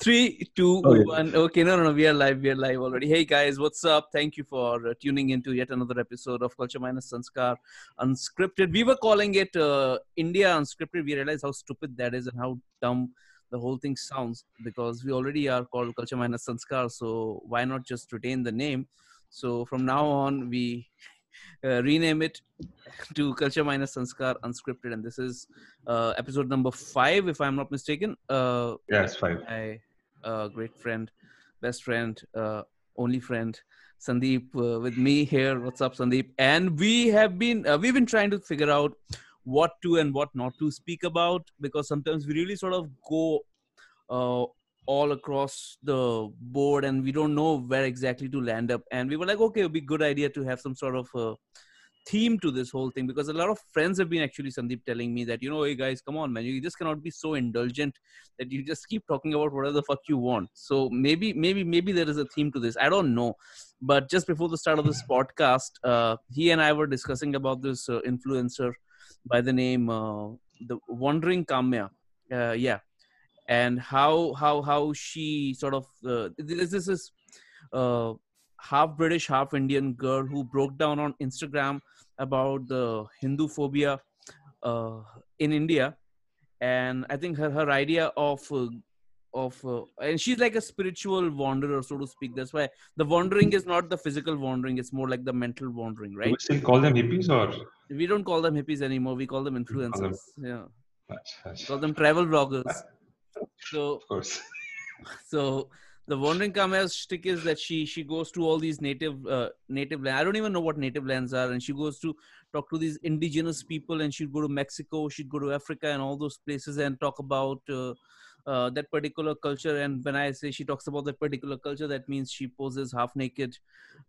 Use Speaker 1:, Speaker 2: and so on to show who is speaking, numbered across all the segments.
Speaker 1: Three, two, oh, yeah. one. Okay, no, no, no. We are live. We are live already. Hey guys, what's up? Thank you for uh, tuning into yet another episode of Culture Minus Sanskar Unscripted. We were calling it uh, India Unscripted. We realized how stupid that is and how dumb the whole thing sounds because we already are called Culture Minus Sanskar. So why not just retain the name? So from now on, we uh, rename it to Culture Minus Sanskar Unscripted, and this is uh, episode number five, if I'm not mistaken. Uh,
Speaker 2: yes, five.
Speaker 1: My uh, great friend, best friend, uh, only friend, Sandeep, uh, with me here. What's up, Sandeep? And we have been uh, we've been trying to figure out what to and what not to speak about because sometimes we really sort of go uh, all across the board and we don't know where exactly to land up. And we were like okay it would be good idea to have some sort of a theme to this whole thing because a lot of friends have been actually sandeep telling me that you know hey guys come on man. You just cannot be so indulgent that you just keep talking about whatever the fuck you want. So maybe maybe maybe there is a theme to this. I don't know. But just before the start of this podcast uh, he and i were discussing about this uh, influencer by the name uh, the wandering kamya. Uh, yeah and how how how she sort of uh, this, this is uh, half British, half Indian girl who broke down on Instagram about the Hindu phobia uh, in India, and I think her her idea of uh, of uh, and she's like a spiritual wanderer, so to speak. That's why the wandering is not the physical wandering; it's more like the mental wandering, right? Do
Speaker 2: we still call them hippies, or
Speaker 1: we don't call them hippies anymore. We call them influencers. Call them... Yeah, we call them travel bloggers. So,
Speaker 2: of course.
Speaker 1: So the wandering Kamya's shtick is that she she goes to all these native uh, native land. I don't even know what native lands are, and she goes to talk to these indigenous people, and she'd go to Mexico, she'd go to Africa, and all those places, and talk about. Uh, uh, that particular culture and when i say she talks about that particular culture that means she poses half naked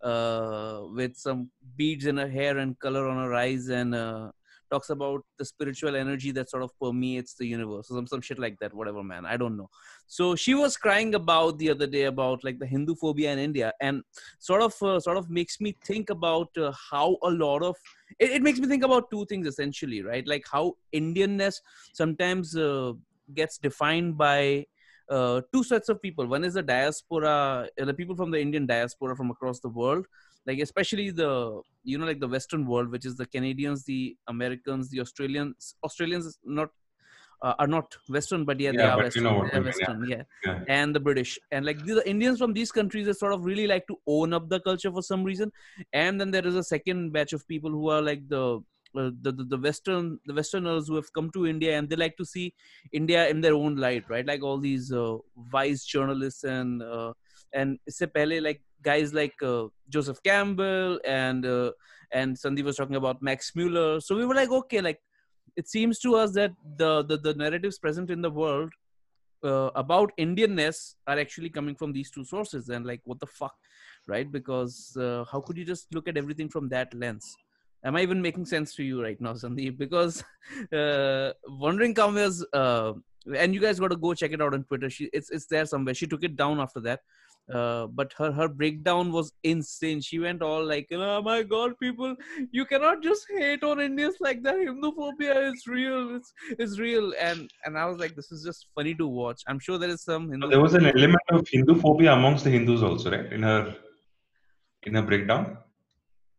Speaker 1: uh, with some beads in her hair and color on her eyes and uh, talks about the spiritual energy that sort of permeates the universe some some shit like that whatever man i don't know. So she was crying about the other day about like the hindu phobia in india and sort of uh, sort of makes me think about uh, how a lot of it, it, makes me think about two things essentially right? Like how indianness sometimes uh, gets defined by uh, two sets of people. One is the diaspora uh, the people from the indian diaspora from across the world like especially the you know like the western world which is the canadians the americans the australians. Australians not uh, are not western but yeah, yeah they are western, you know they are western yeah. yeah. and the british. And like the indians from these countries they sort of really like to own up the culture for some reason. And then there is a second batch of people who are like the uh, the, the, the western the westerners who have come to india and they like to see india in their own light right? Like all these uh, vice journalists and uh, and इससे पहले like guys like uh, Joseph Campbell and uh, and Sandeep was talking about Max Mueller. So we were like, okay, like it seems to us that the the, the narratives present in the world uh, about Indianness are actually coming from these two sources. And like, what the fuck, right? Because uh, how could you just look at everything from that lens? Am I even making sense to you right now, Sandeep? Because uh, Wandering Kamya's, uh, and you guys got to go check it out on Twitter. She, it's it's there somewhere. She took it down after that uh, but her her breakdown was insane. She went all like, "Oh my God, people, you cannot just hate on Indians like that. Hinduphobia is real. It's it's real." And and I was like, "This is just funny to watch." I'm sure there is some.
Speaker 2: Hindu there was an element of Hinduphobia amongst the Hindus also, right? In her in her breakdown.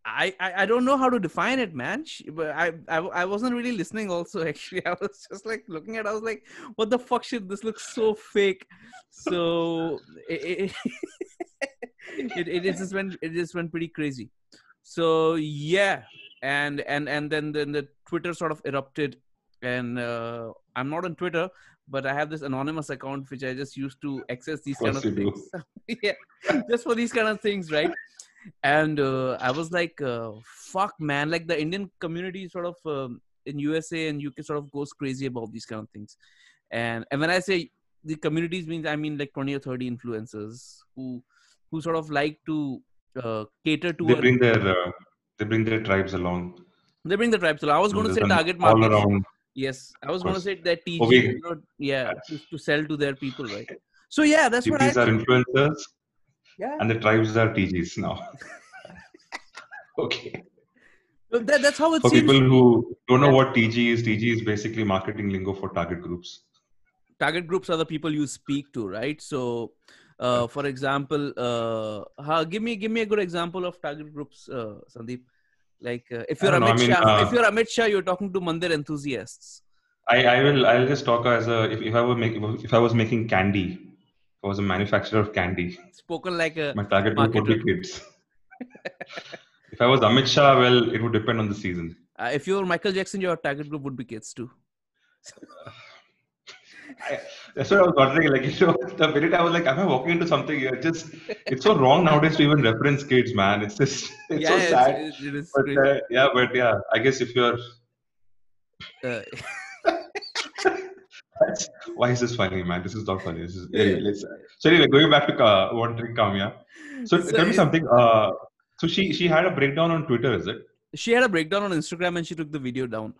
Speaker 1: I, I, I don't know how to define it, man. She, but I, I I wasn't really listening. Also, actually, I was just like looking at. I was like, "What the fuck? Shit, this looks so fake." So it it, it, it, it just went it just went pretty crazy. So yeah, and and and then then the Twitter sort of erupted, and uh, I'm not on Twitter, but I have this anonymous account which I just used to access these kind of things. yeah, just for these kind of things, right? And uh, i was like uh, fuck man. Like the indian community sort of um, in usa and uk sort of goes crazy about these kind of things. And and when i say the communities means i mean like 20 or 30 influencers who who sort of like to uh, cater to
Speaker 2: they bring their uh, they bring their tribes along.
Speaker 1: They bring the tribes along. I was going to say target market all around. yes. I was going to say that TG, okay. you know, yeah to, to, sell to their people right? So yeah that's what
Speaker 2: I. are influencers yeah. And the tribes are TGs now. okay.
Speaker 1: So that, that's how it
Speaker 2: For seems. people who don't know what TG is, TG is basically marketing lingo for target groups.
Speaker 1: target groups are the people you speak to, right? So, uh, for example, uh, how, give me give me a good example of target groups, uh, Sandeep. Like uh, if you're
Speaker 2: don't know,
Speaker 1: Amit
Speaker 2: I mean,
Speaker 1: Shah,
Speaker 2: uh,
Speaker 1: if you're Amit Shah, you're talking to Mandir enthusiasts.
Speaker 2: I, I will I'll just talk as a if, if I were make, if I was making candy, if I was a manufacturer of candy,
Speaker 1: Spoken like a
Speaker 2: my target group would be kids. if I was Amit Shah, well, it would depend on the season.
Speaker 1: uh, if you're Michael Jackson, your target group would be kids too.
Speaker 2: I, that's what I was wondering. Like, you know, the minute I was like, am I walking into something here? Just, it's so wrong nowadays to even reference kids, man. It's just, it's
Speaker 1: yeah,
Speaker 2: so
Speaker 1: it's-
Speaker 2: sad.
Speaker 1: it- it is
Speaker 2: But uh, yeah, but yeah, I guess if you're,
Speaker 1: Uh,
Speaker 2: why is this funny, man? This is not funny. This is anyway, let's, so anyway, going back to uh, wandering Kamya. So,
Speaker 1: So
Speaker 2: tell me something. Uh, so she she had a breakdown on Twitter, is it?
Speaker 1: she had a breakdown on Instagram and she took the video down.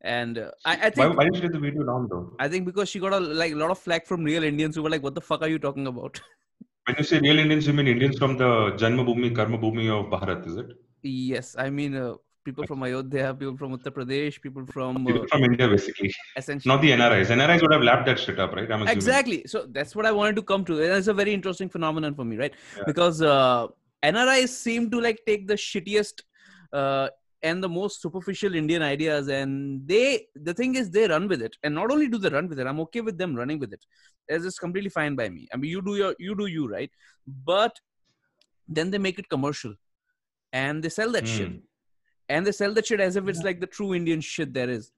Speaker 1: And uh, I, I
Speaker 2: Why,
Speaker 1: think
Speaker 2: why did she take the video down though?
Speaker 1: I think because she got a like a lot of flack from real Indians who were like, "What the fuck are you talking about?"
Speaker 2: When you say real Indians, you mean Indians from the Janma Bhumi, Karma Bhumi of Bharat, is it?
Speaker 1: yes, I mean uh, people from Ayodhya, people from Uttar Pradesh, people from uh,
Speaker 2: People from India, basically.
Speaker 1: essentially
Speaker 2: Not the NRIs. NRIs would have lapped that shit up, right? I'm
Speaker 1: exactly. So that's what I wanted to come to. And it's a very interesting phenomenon for me, right?
Speaker 2: Yeah.
Speaker 1: Because uh, NRIs seem to like take the shittiest uh, and the most superficial Indian ideas, and they the thing is they run with it. And not only do they run with it, I'm okay with them running with it. It's just completely fine by me. I mean, you do your you do you, right? But then they make it commercial, and they sell that shit
Speaker 2: Hmm.
Speaker 1: And they sell that shit as if it's like the true Indian shit there is.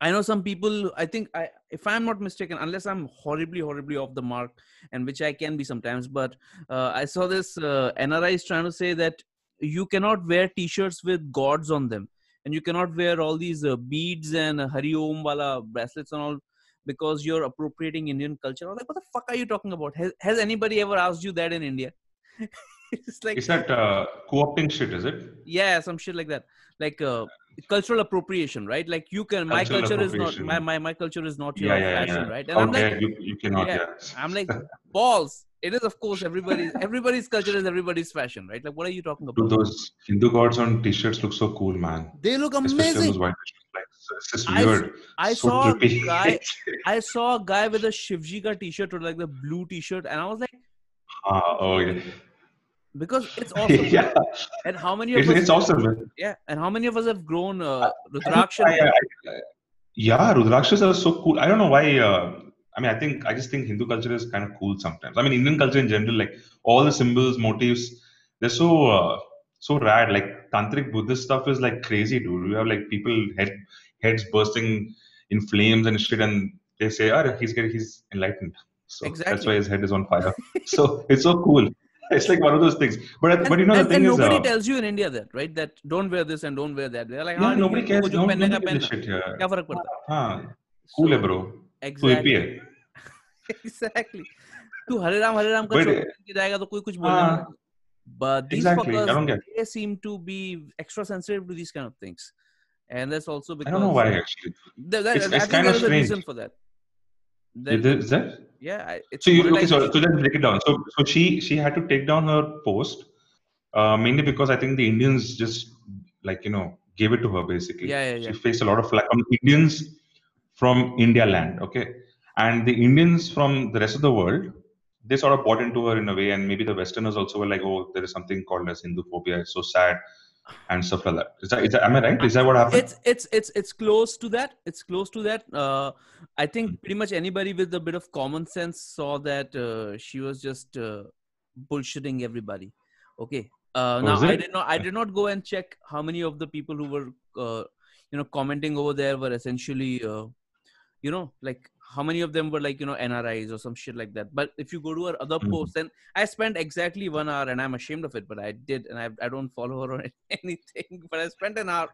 Speaker 1: I know some people. I think I, if I'm not mistaken, unless I'm horribly, horribly off the mark, and which I can be sometimes. But uh, I saw this uh, NRIs trying to say that you cannot wear T-shirts with gods on them, and you cannot wear all these uh, beads and uh, Hari Om wala bracelets and all because you're appropriating Indian culture. I was like, what the fuck are you talking about? Has, has anybody ever asked you that in India? it's like
Speaker 2: Is that uh, co-opting shit? Is it?
Speaker 1: yeah some shit like that like uh, cultural appropriation right like you can my
Speaker 2: Cultural
Speaker 1: culture is not my, my my culture is not your
Speaker 2: Yeah, yeah,
Speaker 1: fashion
Speaker 2: yeah.
Speaker 1: right and
Speaker 2: Out
Speaker 1: i'm like
Speaker 2: you, you cannot.
Speaker 1: Yeah.
Speaker 2: Yeah.
Speaker 1: i'm like balls it is of course everybody's everybody's culture is everybody's fashion right like what are you talking
Speaker 2: Dude,
Speaker 1: about
Speaker 2: those Hindu gods on t-shirts look so cool, man.
Speaker 1: they look amazing
Speaker 2: those white t-shirts. Like, it's just
Speaker 1: I
Speaker 2: weird.
Speaker 1: i
Speaker 2: so
Speaker 1: saw a guy i saw a guy with a shivji ka t-shirt or like the blue t-shirt and i was like
Speaker 2: Ah, oh yeah.
Speaker 1: Because it's awesome
Speaker 2: yeah.
Speaker 1: and how many of
Speaker 2: It's,
Speaker 1: us
Speaker 2: it's awesome, man.
Speaker 1: yeah and how many of us have grown uh, rudraksha
Speaker 2: I- I- I- yeah, Rudrakshas are so cool. I don't know why. Uh, I mean, I think I just think Hindu culture is kind of cool sometimes. I mean, Indian culture in general, like all the symbols, motifs, they're so uh, so rad. Like tantric Buddhist stuff is like crazy, dude. We have like people head heads bursting in flames and shit, and they say, "Oh, he's getting he's enlightened." So that's why his head is on fire. so it's so cool. It's like one of those things. But
Speaker 1: and,
Speaker 2: but you know
Speaker 1: and,
Speaker 2: the thing
Speaker 1: and
Speaker 2: is,
Speaker 1: nobody
Speaker 2: uh,
Speaker 1: tells you in India that right that don't wear this and don't wear that they're like
Speaker 2: yeah,
Speaker 1: हाँ,
Speaker 2: nobody
Speaker 1: ठीक है,
Speaker 2: cares.
Speaker 1: वो जो
Speaker 2: No,
Speaker 1: पहनने का
Speaker 2: nobody gives a
Speaker 1: पहनना,
Speaker 2: shit here.
Speaker 1: क्या फर्क पड़ता है?
Speaker 2: हाँ, cool है
Speaker 1: So,
Speaker 2: bro. तो
Speaker 1: exactly
Speaker 2: AP है.
Speaker 1: exactly तू हरे राम हरे राम का
Speaker 2: But-
Speaker 1: चोट पहन के जाएगा तो कोई कुछ बोलने
Speaker 2: हाँ,
Speaker 1: वाला नहीं. but these
Speaker 2: exactly. I
Speaker 1: fuckers
Speaker 2: don't get.
Speaker 1: they seem to be extra sensitive to these kind of things and that's also because
Speaker 2: I don't know why actually.
Speaker 1: That, that,
Speaker 2: It's-
Speaker 1: I
Speaker 2: it's
Speaker 1: think
Speaker 2: kinda
Speaker 1: there is a
Speaker 2: strange.
Speaker 1: reason for that, That-
Speaker 2: Is that?
Speaker 1: yeah it's
Speaker 2: So you okay? So, so let's break it down. So so she she had to take down her post uh, mainly because I think the Indians just like you know gave it to her basically.
Speaker 1: Yeah, yeah, yeah.
Speaker 2: She faced a lot of flack from Indians from India land. Okay, and the Indians from the rest of the world they sort of bought into her in a way, and maybe the Westerners also were like, oh, there is something called as Hindu phobia. It's so sad and stuff like that. Is that, is that am I right? Is that what happened?
Speaker 1: it's it's it's it's close to that. It's close to that. Uh i think pretty much anybody with a bit of common sense saw that uh, she was just uh, bullshitting everybody. Okay. Uh now i did not i did not go and check how many of the people who were uh, you know commenting over there were essentially uh, you know like how many of them were like you know nris or some shit like that. But if you go to her other
Speaker 2: Mhm.
Speaker 1: posts then i spent exactly one hour and i'm ashamed of it but i did and i, I don't follow her on anything. But i spent an hour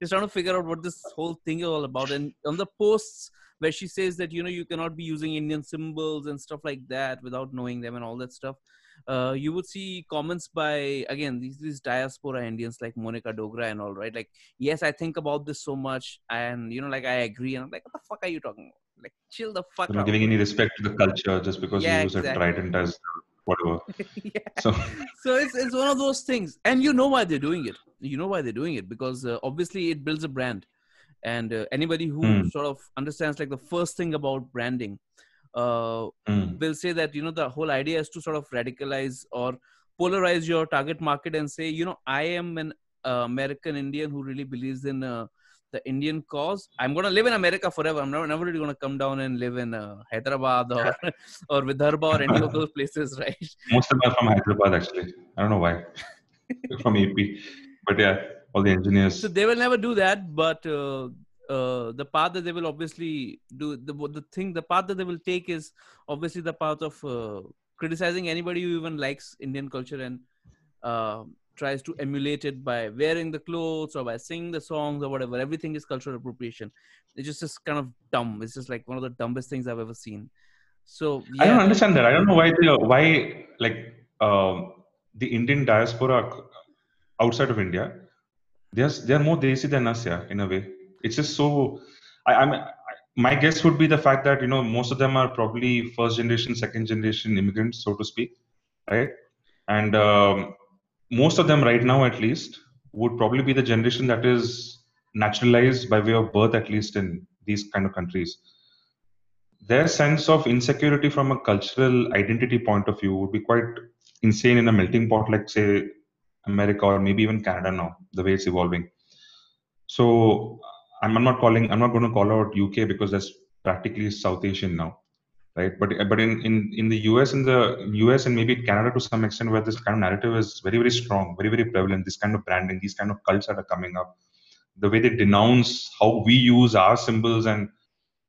Speaker 1: just trying to figure out what this whole thing is all about. And on the posts where she says that you know you cannot be using indian symbols and stuff like that without knowing them and all that stuff uh, you would see comments by again these these diaspora indians like monica dogra and all right? Like yes i think about this so much and you know like i agree and i'm like what the fuck are you talking about like chill the fuck
Speaker 2: You're not giving any respect to the culture just because
Speaker 1: Yeah,
Speaker 2: you use
Speaker 1: exactly.
Speaker 2: a trident as whatever.
Speaker 1: yeah.
Speaker 2: So
Speaker 1: so it's, it's one of those things and you know why they're doing it you know why they're doing it because uh, obviously it builds a brand and uh, anybody who
Speaker 2: Hmm.
Speaker 1: sort of understands like the first thing about branding uh,
Speaker 2: Hmm.
Speaker 1: will say that you know the whole idea is to sort of radicalize or polarize your target market and say you know i am an uh, american indian who really believes in uh, the indian cause i'm going to live in america forever i'm never, never really going to come down and live in uh, hyderabad or or vidarbha or any of those places right
Speaker 2: Most of them are from Hyderabad, actually. I don't know why. From AP. But yeah, all the engineers.
Speaker 1: so they will never do that but uh, uh, the path that they will obviously do the, the thing the path that they will take is obviously the path of uh, criticizing anybody who even likes indian culture and uh, tries to emulate it by wearing the clothes or by singing the songs or whatever everything is cultural appropriation it's just, just kind of dumb it's just like one of the dumbest things i've ever seen so yeah
Speaker 2: I don't understand that. I don't know why they, why like um, the Indian diaspora outside of India, they're they're more desi than us, yeah, in a way. It's just so. I, I'm my guess would be the fact that you know most of them are probably first generation, second generation immigrants, so to speak, right? And um, most of them right now, at least, would probably be the generation that is naturalized by way of birth, at least in these kind of countries. Their sense of insecurity from a cultural identity point of view would be quite insane in a melting pot like say america or maybe even canada now the way it's evolving. So i'm, not calling i'm not going to call out uk because that's practically south asian now right? But but in, in in the us and the us and maybe canada to some extent where this kind of narrative is very very strong very very prevalent this kind of branding these kind of cults that are coming up the way they denounce how we use our symbols and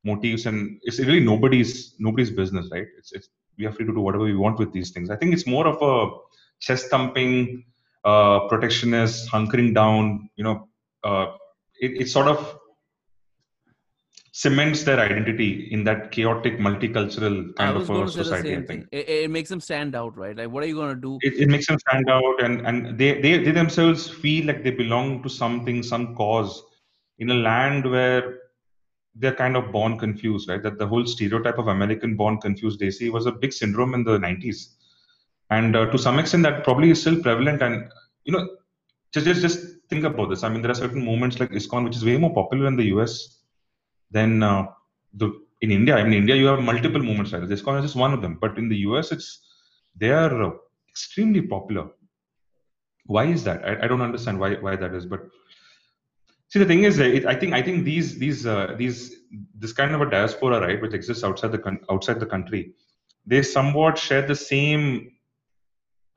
Speaker 2: motifs and it's really nobody's nobody's business right? It's, it's we are free to do whatever we want with these things. I think it's more of a chest thumping uh protectionist hunkering down you know uh it, it sort of cements their identity in that chaotic multicultural kind of
Speaker 1: going
Speaker 2: a
Speaker 1: the
Speaker 2: society i think.
Speaker 1: thing. It, it makes them stand out right? Like what are you going to do?
Speaker 2: It, it makes them stand out and and they, they they themselves feel like they belong to something some cause in a land where they're kind of born confused right? That the whole stereotype of american born confused desi was a big syndrome in the 90s and uh, to some extent that probably is still prevalent and you know just, just just think about this. I mean there are certain movements like ISKCON which is way more popular in the us than uh, the in india i mean in india you have multiple movement like this. Is just one of them. But in the us it's they are uh, extremely popular. Why is that? I, I don't understand why why that is but see the thing is it, i think i think these these uh, these this kind of a diaspora right which exists outside the outside the country they somewhat share the same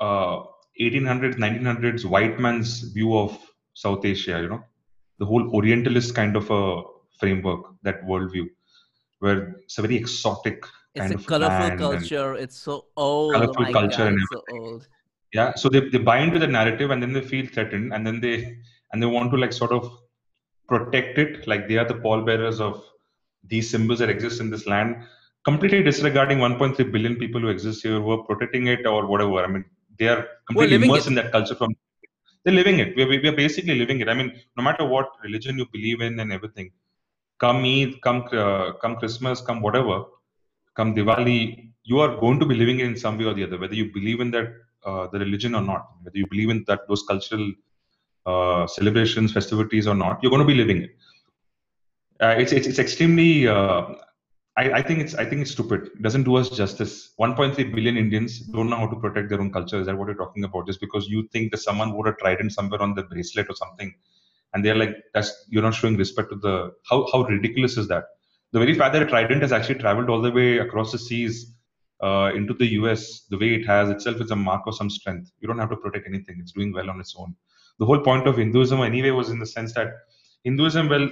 Speaker 2: uh, 1800s 1900s white man's view of south asia you know? The whole orientalist kind of a framework that worldview where it's a very exotic
Speaker 1: it's
Speaker 2: kind
Speaker 1: a
Speaker 2: of
Speaker 1: colorful culture. It's so old.
Speaker 2: Colorful
Speaker 1: oh my
Speaker 2: culture
Speaker 1: god
Speaker 2: and
Speaker 1: it's so old.
Speaker 2: Yeah so they, they buy into the narrative and then they feel threatened and then they and they want to like sort of protect it. Like they are the pallbearers of these symbols that exist in this land. Completely disregarding 1.3 billion people who exist here who are protecting it or whatever. I mean they are completely immersed
Speaker 1: it.
Speaker 2: in that culture from they're living it. We're, we're basically living it. I mean no matter what religion you believe in and everything come eid come uh, come christmas come whatever come diwali you are going to be living it in some way or the other whether you believe in that uh, the religion or not whether you believe in that those cultural uh, celebrations, festivities or not, you're going to be living it. Uh, it's, it's it's extremely. Uh, I, I think it's I think it's stupid. It doesn't do us justice. 1.3 billion Indians don't know how to protect their own culture. Is that what you're talking about? Just because you think that someone would have trident somewhere on the bracelet or something, and they're like, "That's you're not showing respect to the." How how ridiculous is that? The very fact that a trident has actually traveled all the way across the seas uh, into the US, the way it has itself is a mark of some strength. You don't have to protect anything. It's doing well on its own the whole point of Hinduism anyway was in the sense that Hinduism, well,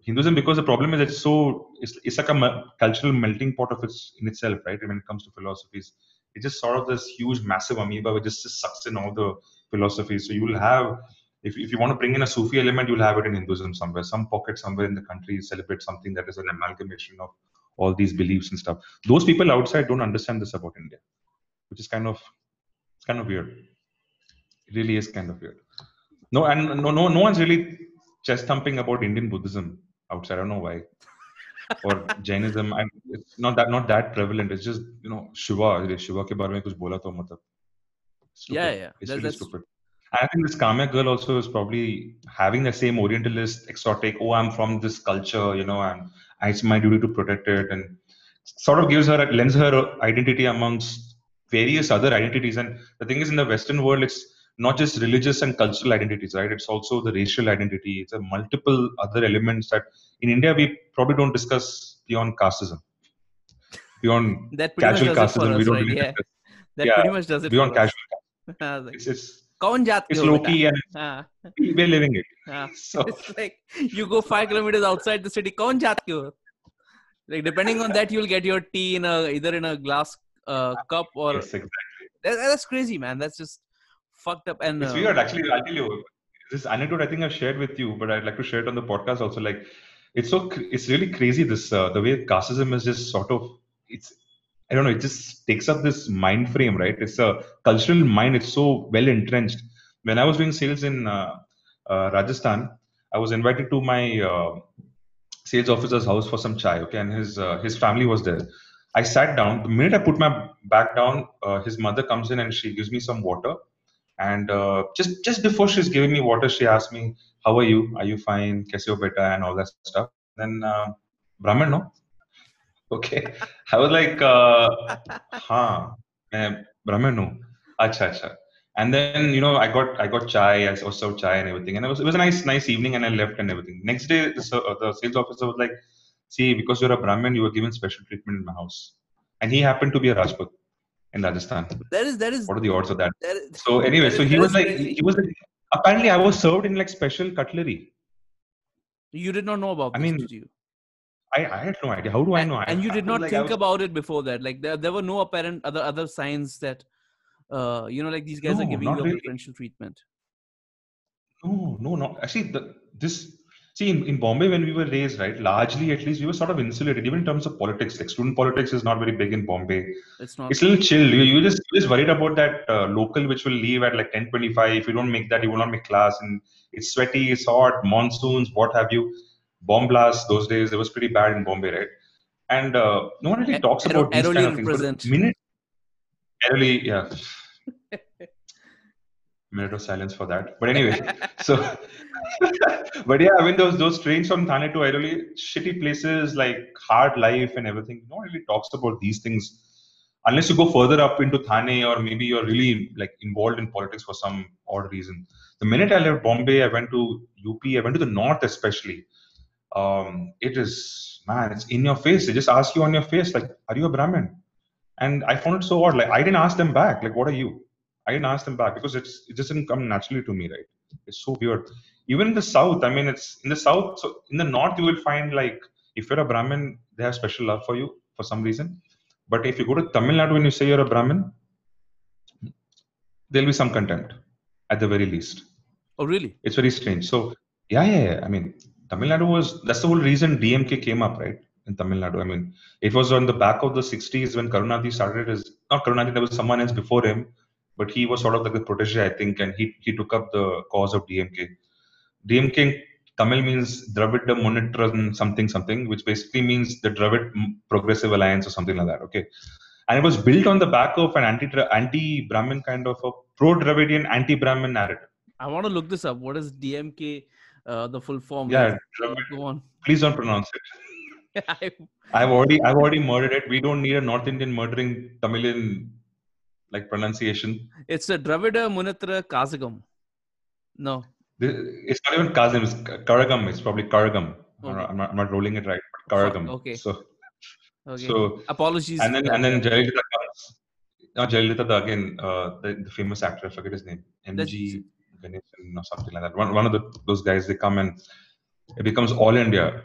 Speaker 2: Hinduism because the problem is it's so it's, it's like a cultural melting pot of its in itself, right? When it comes to philosophies, it's just sort of this huge, massive amoeba which just sucks in all the philosophies. So you will have, if, if you want to bring in a Sufi element, you'll have it in Hinduism somewhere. Some pocket somewhere in the country celebrate something that is an amalgamation of all these beliefs and stuff. Those people outside don't understand this about India, which is kind of it's kind of weird. It really is kind of weird. No, and no, no, no one's really chest thumping about Indian Buddhism outside. I don't know why. or Jainism, and it's not that not that prevalent. It's just you know Shiva. Shiva के बारे में कुछ बोला तो मतलब.
Speaker 1: Yeah, yeah.
Speaker 2: It's
Speaker 1: That-
Speaker 2: really
Speaker 1: that's-
Speaker 2: stupid. I think this Kamya girl also is probably having the same Orientalist, exotic. Oh, I'm from this culture, you know, and it's my duty to protect it, and sort of gives her lends her identity amongst various other identities. And the thing is, in the Western world, it's not just religious and cultural identities, right? It's also the racial identity. It's a multiple other elements that in India we probably don't discuss beyond casteism, beyond
Speaker 1: that
Speaker 2: casual
Speaker 1: much does it for
Speaker 2: casteism.
Speaker 1: us,
Speaker 2: we don't
Speaker 1: right?
Speaker 2: really
Speaker 1: Yeah.
Speaker 2: discuss
Speaker 1: That
Speaker 2: Yeah,
Speaker 1: pretty much does it
Speaker 2: beyond casual.
Speaker 1: Ah, like,
Speaker 2: It's it's
Speaker 1: कौन जात
Speaker 2: it's
Speaker 1: के हो
Speaker 2: low
Speaker 1: बेटा?
Speaker 2: key and
Speaker 1: हाँ,
Speaker 2: we're living it.
Speaker 1: हाँ.
Speaker 2: So
Speaker 1: It's like you go five kilometers outside the city. कौन जात के हो? Like depending on that, you'll get your tea in a either in a glass uh, cup or
Speaker 2: yes, exactly.
Speaker 1: that, that's crazy, man. That's just fucked up. And
Speaker 2: It's
Speaker 1: uh,
Speaker 2: weird, actually. I'll tell you this anecdote. I think I've shared with you, but I'd like to share it on the podcast also. Like, it's so cr- it's really crazy. This uh, the way casteism is just sort of it's I don't know. It just takes up this mind frame, right? It's a cultural mind. It's so well entrenched. When I was doing sales in uh, uh, Rajasthan, I was invited to my uh, sales officer's house for some chai. Okay, and his uh, his family was there. I sat down. The minute I put my back down, uh, his mother comes in and she gives me some water. And uh, just just before she's giving me water, she asked me, "How are you? Are you fine? Kaise ho beta?" and all that stuff. Then Brahman, no? Okay. I was like, uh, "Huh, मैं Brahman no? Acha, acha." And then you know, I got I got chai, I was served chai and everything, and it was it was a nice nice evening, and I left and everything. Next day, the, the sales officer was like, "See, because you're a Brahmin, you were given special treatment in my house," and he happened to be a Rajput in Rajasthan.
Speaker 1: that is that is
Speaker 2: What are the odds of that?
Speaker 1: that is,
Speaker 2: So anyway, so he was like, he was like, apparently I was served in like special cutlery.
Speaker 1: you did not know about
Speaker 2: I
Speaker 1: this,
Speaker 2: mean,
Speaker 1: did you?
Speaker 2: I, I had no idea. How do I
Speaker 1: and,
Speaker 2: know? I,
Speaker 1: and you did not
Speaker 2: like,
Speaker 1: think
Speaker 2: was-
Speaker 1: about it before that like there, there were no apparent other other signs that uh you know like these guys are giving you a
Speaker 2: really.
Speaker 1: preferential treatment
Speaker 2: No, no, no. Actually, the, this see in, in Bombay when we were raised, right? Largely, at least, we were sort of insulated. Even in terms of politics, like student politics is not very big in Bombay.
Speaker 1: it's not
Speaker 2: It's a little chill. You, you just you just worried about that uh, local which will leave at like ten twenty five. If you don't make that, you will not make class. And it's sweaty, it's hot, monsoons, what have you. Bomb blasts those days. It was pretty bad in Bombay, right? And uh, no one really talks
Speaker 1: Aero-
Speaker 2: about these kind of things. Minute, Airoli, yeah. Minute of silence for that. But anyway, so but yeah, I mean those those trains from Thane to Airoli, shitty places like hard life and everything. No one really talks about these things unless you go further up into Thane or maybe you're really like involved in politics for some odd reason. The minute I left Bombay, I went to UP, I went to the north especially. Um, it is man, it's in your face. They just ask you on your face, like, are you a Brahmin? And I found it so odd. Like I didn't ask them back, like, what are you? I didn't ask them back because it's it just didn't come naturally to me, right? It's so weird. Even in the south, I mean, it's in the south. So in the north, you will find like if you're a Brahmin, they have special love for you for some reason. But if you go to Tamil Nadu and you say you're a Brahmin, there'll be some contempt at the very least.
Speaker 1: oh really
Speaker 2: It's very strange. So yeah, yeah, yeah. I mean, Tamil Nadu was that's the whole reason DMK came up, right? In Tamil Nadu. I mean, it was on the back of the 60s when Karunanidhi started his not Karunanidhi, there was someone else before him, but he was sort of like the protege, I think, and he he took up the cause of DMK. DMK Tamil means Dravida Munitran something something, which basically means the Dravid Progressive Alliance or something like that. Okay. And it was built on the back of an anti anti Brahmin kind of a pro Dravidian anti Brahmin narrative.
Speaker 1: i want to look this up what is dmk uh the full form
Speaker 2: Yeah,
Speaker 1: go on
Speaker 2: Please don't pronounce it.
Speaker 1: I-
Speaker 2: I've already I've already murdered it. We don't need a North Indian murdering Tamilian like pronunciation.
Speaker 1: it's a dravida munitra kazagam no
Speaker 2: it's not even Kazim, it's Karagam. It's probably Karagam. I'm,
Speaker 1: Okay.
Speaker 2: not, I'm, not, I'm not rolling it right, but Karagam.
Speaker 1: okay.
Speaker 2: So
Speaker 1: okay
Speaker 2: so
Speaker 1: apologies
Speaker 2: and then and then Jayalalitha comes. Now Jayalalitha again, uh, the, the famous actor, I forget his name, MG Ganesan or something like that. One one of the those guys they come and it becomes all India.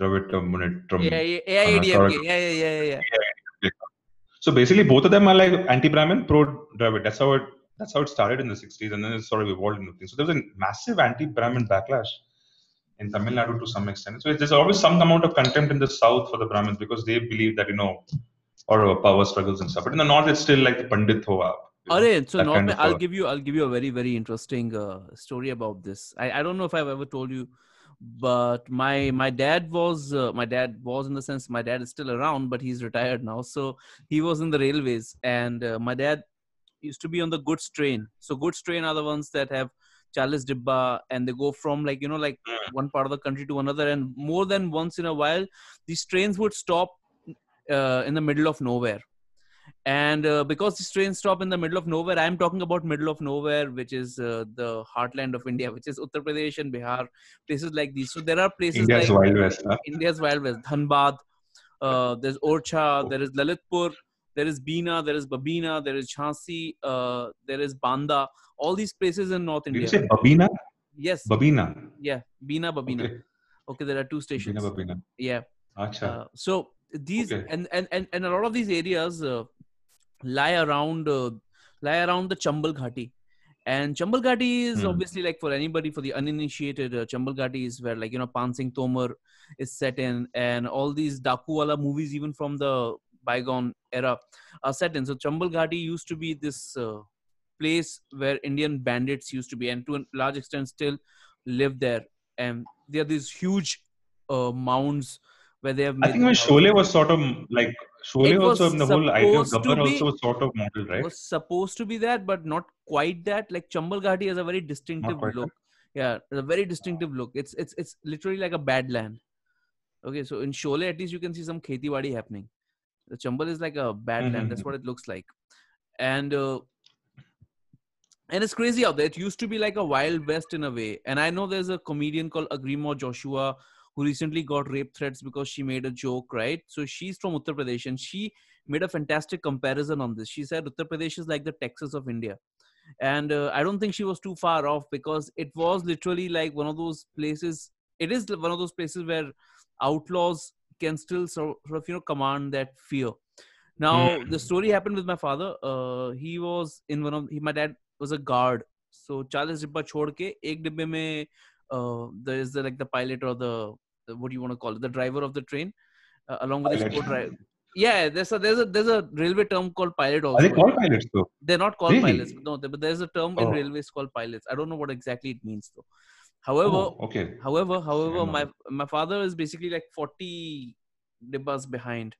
Speaker 2: Munitram.
Speaker 1: yeah yeah yeah, yeah yeah yeah yeah
Speaker 2: So basically, both of them are like anti-Brahmin, pro-Dravid. That's how it. That's how it started in the 60s, and then it sort of evolved into things. So there was a massive anti-Brahmin backlash in Tamil Nadu to some extent. So there's always some amount of contempt in the south for the Brahmins because they believe that you know, or power struggles and stuff. But in the north, it's still like the Pandit ho aap, you know,
Speaker 1: Alright, so North I'll give you I'll give you a very very interesting uh, story about this. I, I don't know if I've ever told you, but my my dad was uh, my dad was in the sense my dad is still around, but he's retired now. So he was in the railways, and uh, my dad used to be on the goods train. So goods train are the ones that have Chalis Dibba and they go from like you know like
Speaker 2: Hmm.
Speaker 1: one part of the country to another and more than once in a while these trains would stop uh, in the middle of nowhere and uh, because these trains stop in the middle of nowhere i'm talking about middle of nowhere which is uh, the heartland of india which is uttar pradesh and bihar places like these so there are places
Speaker 2: India's
Speaker 1: like
Speaker 2: Wild West. Huh?
Speaker 1: india's wild west dhanbad uh, there's orcha there is lalitpur there is Bina, there is Babina, there is Jhansi, uh, there is Banda. All these places in North
Speaker 2: Did
Speaker 1: India.
Speaker 2: you say Babina?
Speaker 1: yes,
Speaker 2: Babina.
Speaker 1: yeah, Bina, Babina. Okay.
Speaker 2: Okay.
Speaker 1: there are two stations.
Speaker 2: Babina, Babina.
Speaker 1: Yeah.
Speaker 2: Acha.
Speaker 1: Uh, so these
Speaker 2: Okay.
Speaker 1: and, and and and a lot of these areas uh, lie around uh, lie around the Chambal Ghati. And Chambal Ghati is
Speaker 2: Hmm.
Speaker 1: obviously like for anybody, for the uninitiated, uh, Chambal Ghati is where like you know Paan Singh Tomar is set in, and all these Dakuwala movies, even from the bygone era, are set in. So Chambal Ghati used to be this uh, place where Indian bandits used to be, and to a large extent still live there. And there are these huge uh, mounds where they have.
Speaker 2: I think when. Sholay was sort of like Sholay
Speaker 1: was
Speaker 2: also the whole idea of Gabbar also was sort of model, right?
Speaker 1: was supposed to be that, but not quite that. Like Chambal Ghati has a very distinctive look. Yeah, a very distinctive look. It's it's it's literally like a badland. Okay, so in Sholay, at least you can see some kheti wadi happening. The Chambal is like a badland. That's
Speaker 2: Mhm.
Speaker 1: what it looks like, and uh, and it's crazy out there. It used to be like a wild west in a way. And I know there's a comedian called Agrima Joshua who recently got rape threats because she made a joke, right? So she's from Uttar Pradesh and she made a fantastic comparison on this. She said Uttar Pradesh is like the Texas of India. And uh, I don't think she was too far off because it was literally like one of those places. It is one of those places where outlaws can still sort sort of, you know, command that fear. Now, the
Speaker 2: Mm.
Speaker 1: story happened with my father. Uh, he was in one of, he, my dad was a guard. So 40 डिब्बा छोड़ के एक डिब्बे में uh, there is the like the pilot or the, the what do you want to call it the driver of the train uh, along with his
Speaker 2: Pilot.
Speaker 1: co-driver yeah there's a there's a there's a railway term called pilot also
Speaker 2: Are they called pilots though?
Speaker 1: they're not called
Speaker 2: Really?
Speaker 1: pilots no but there's a term in
Speaker 2: Oh.
Speaker 1: railways called pilots i don't know what exactly it means though however
Speaker 2: Oh, okay.
Speaker 1: however however my my father is basically like 40 dibbas behind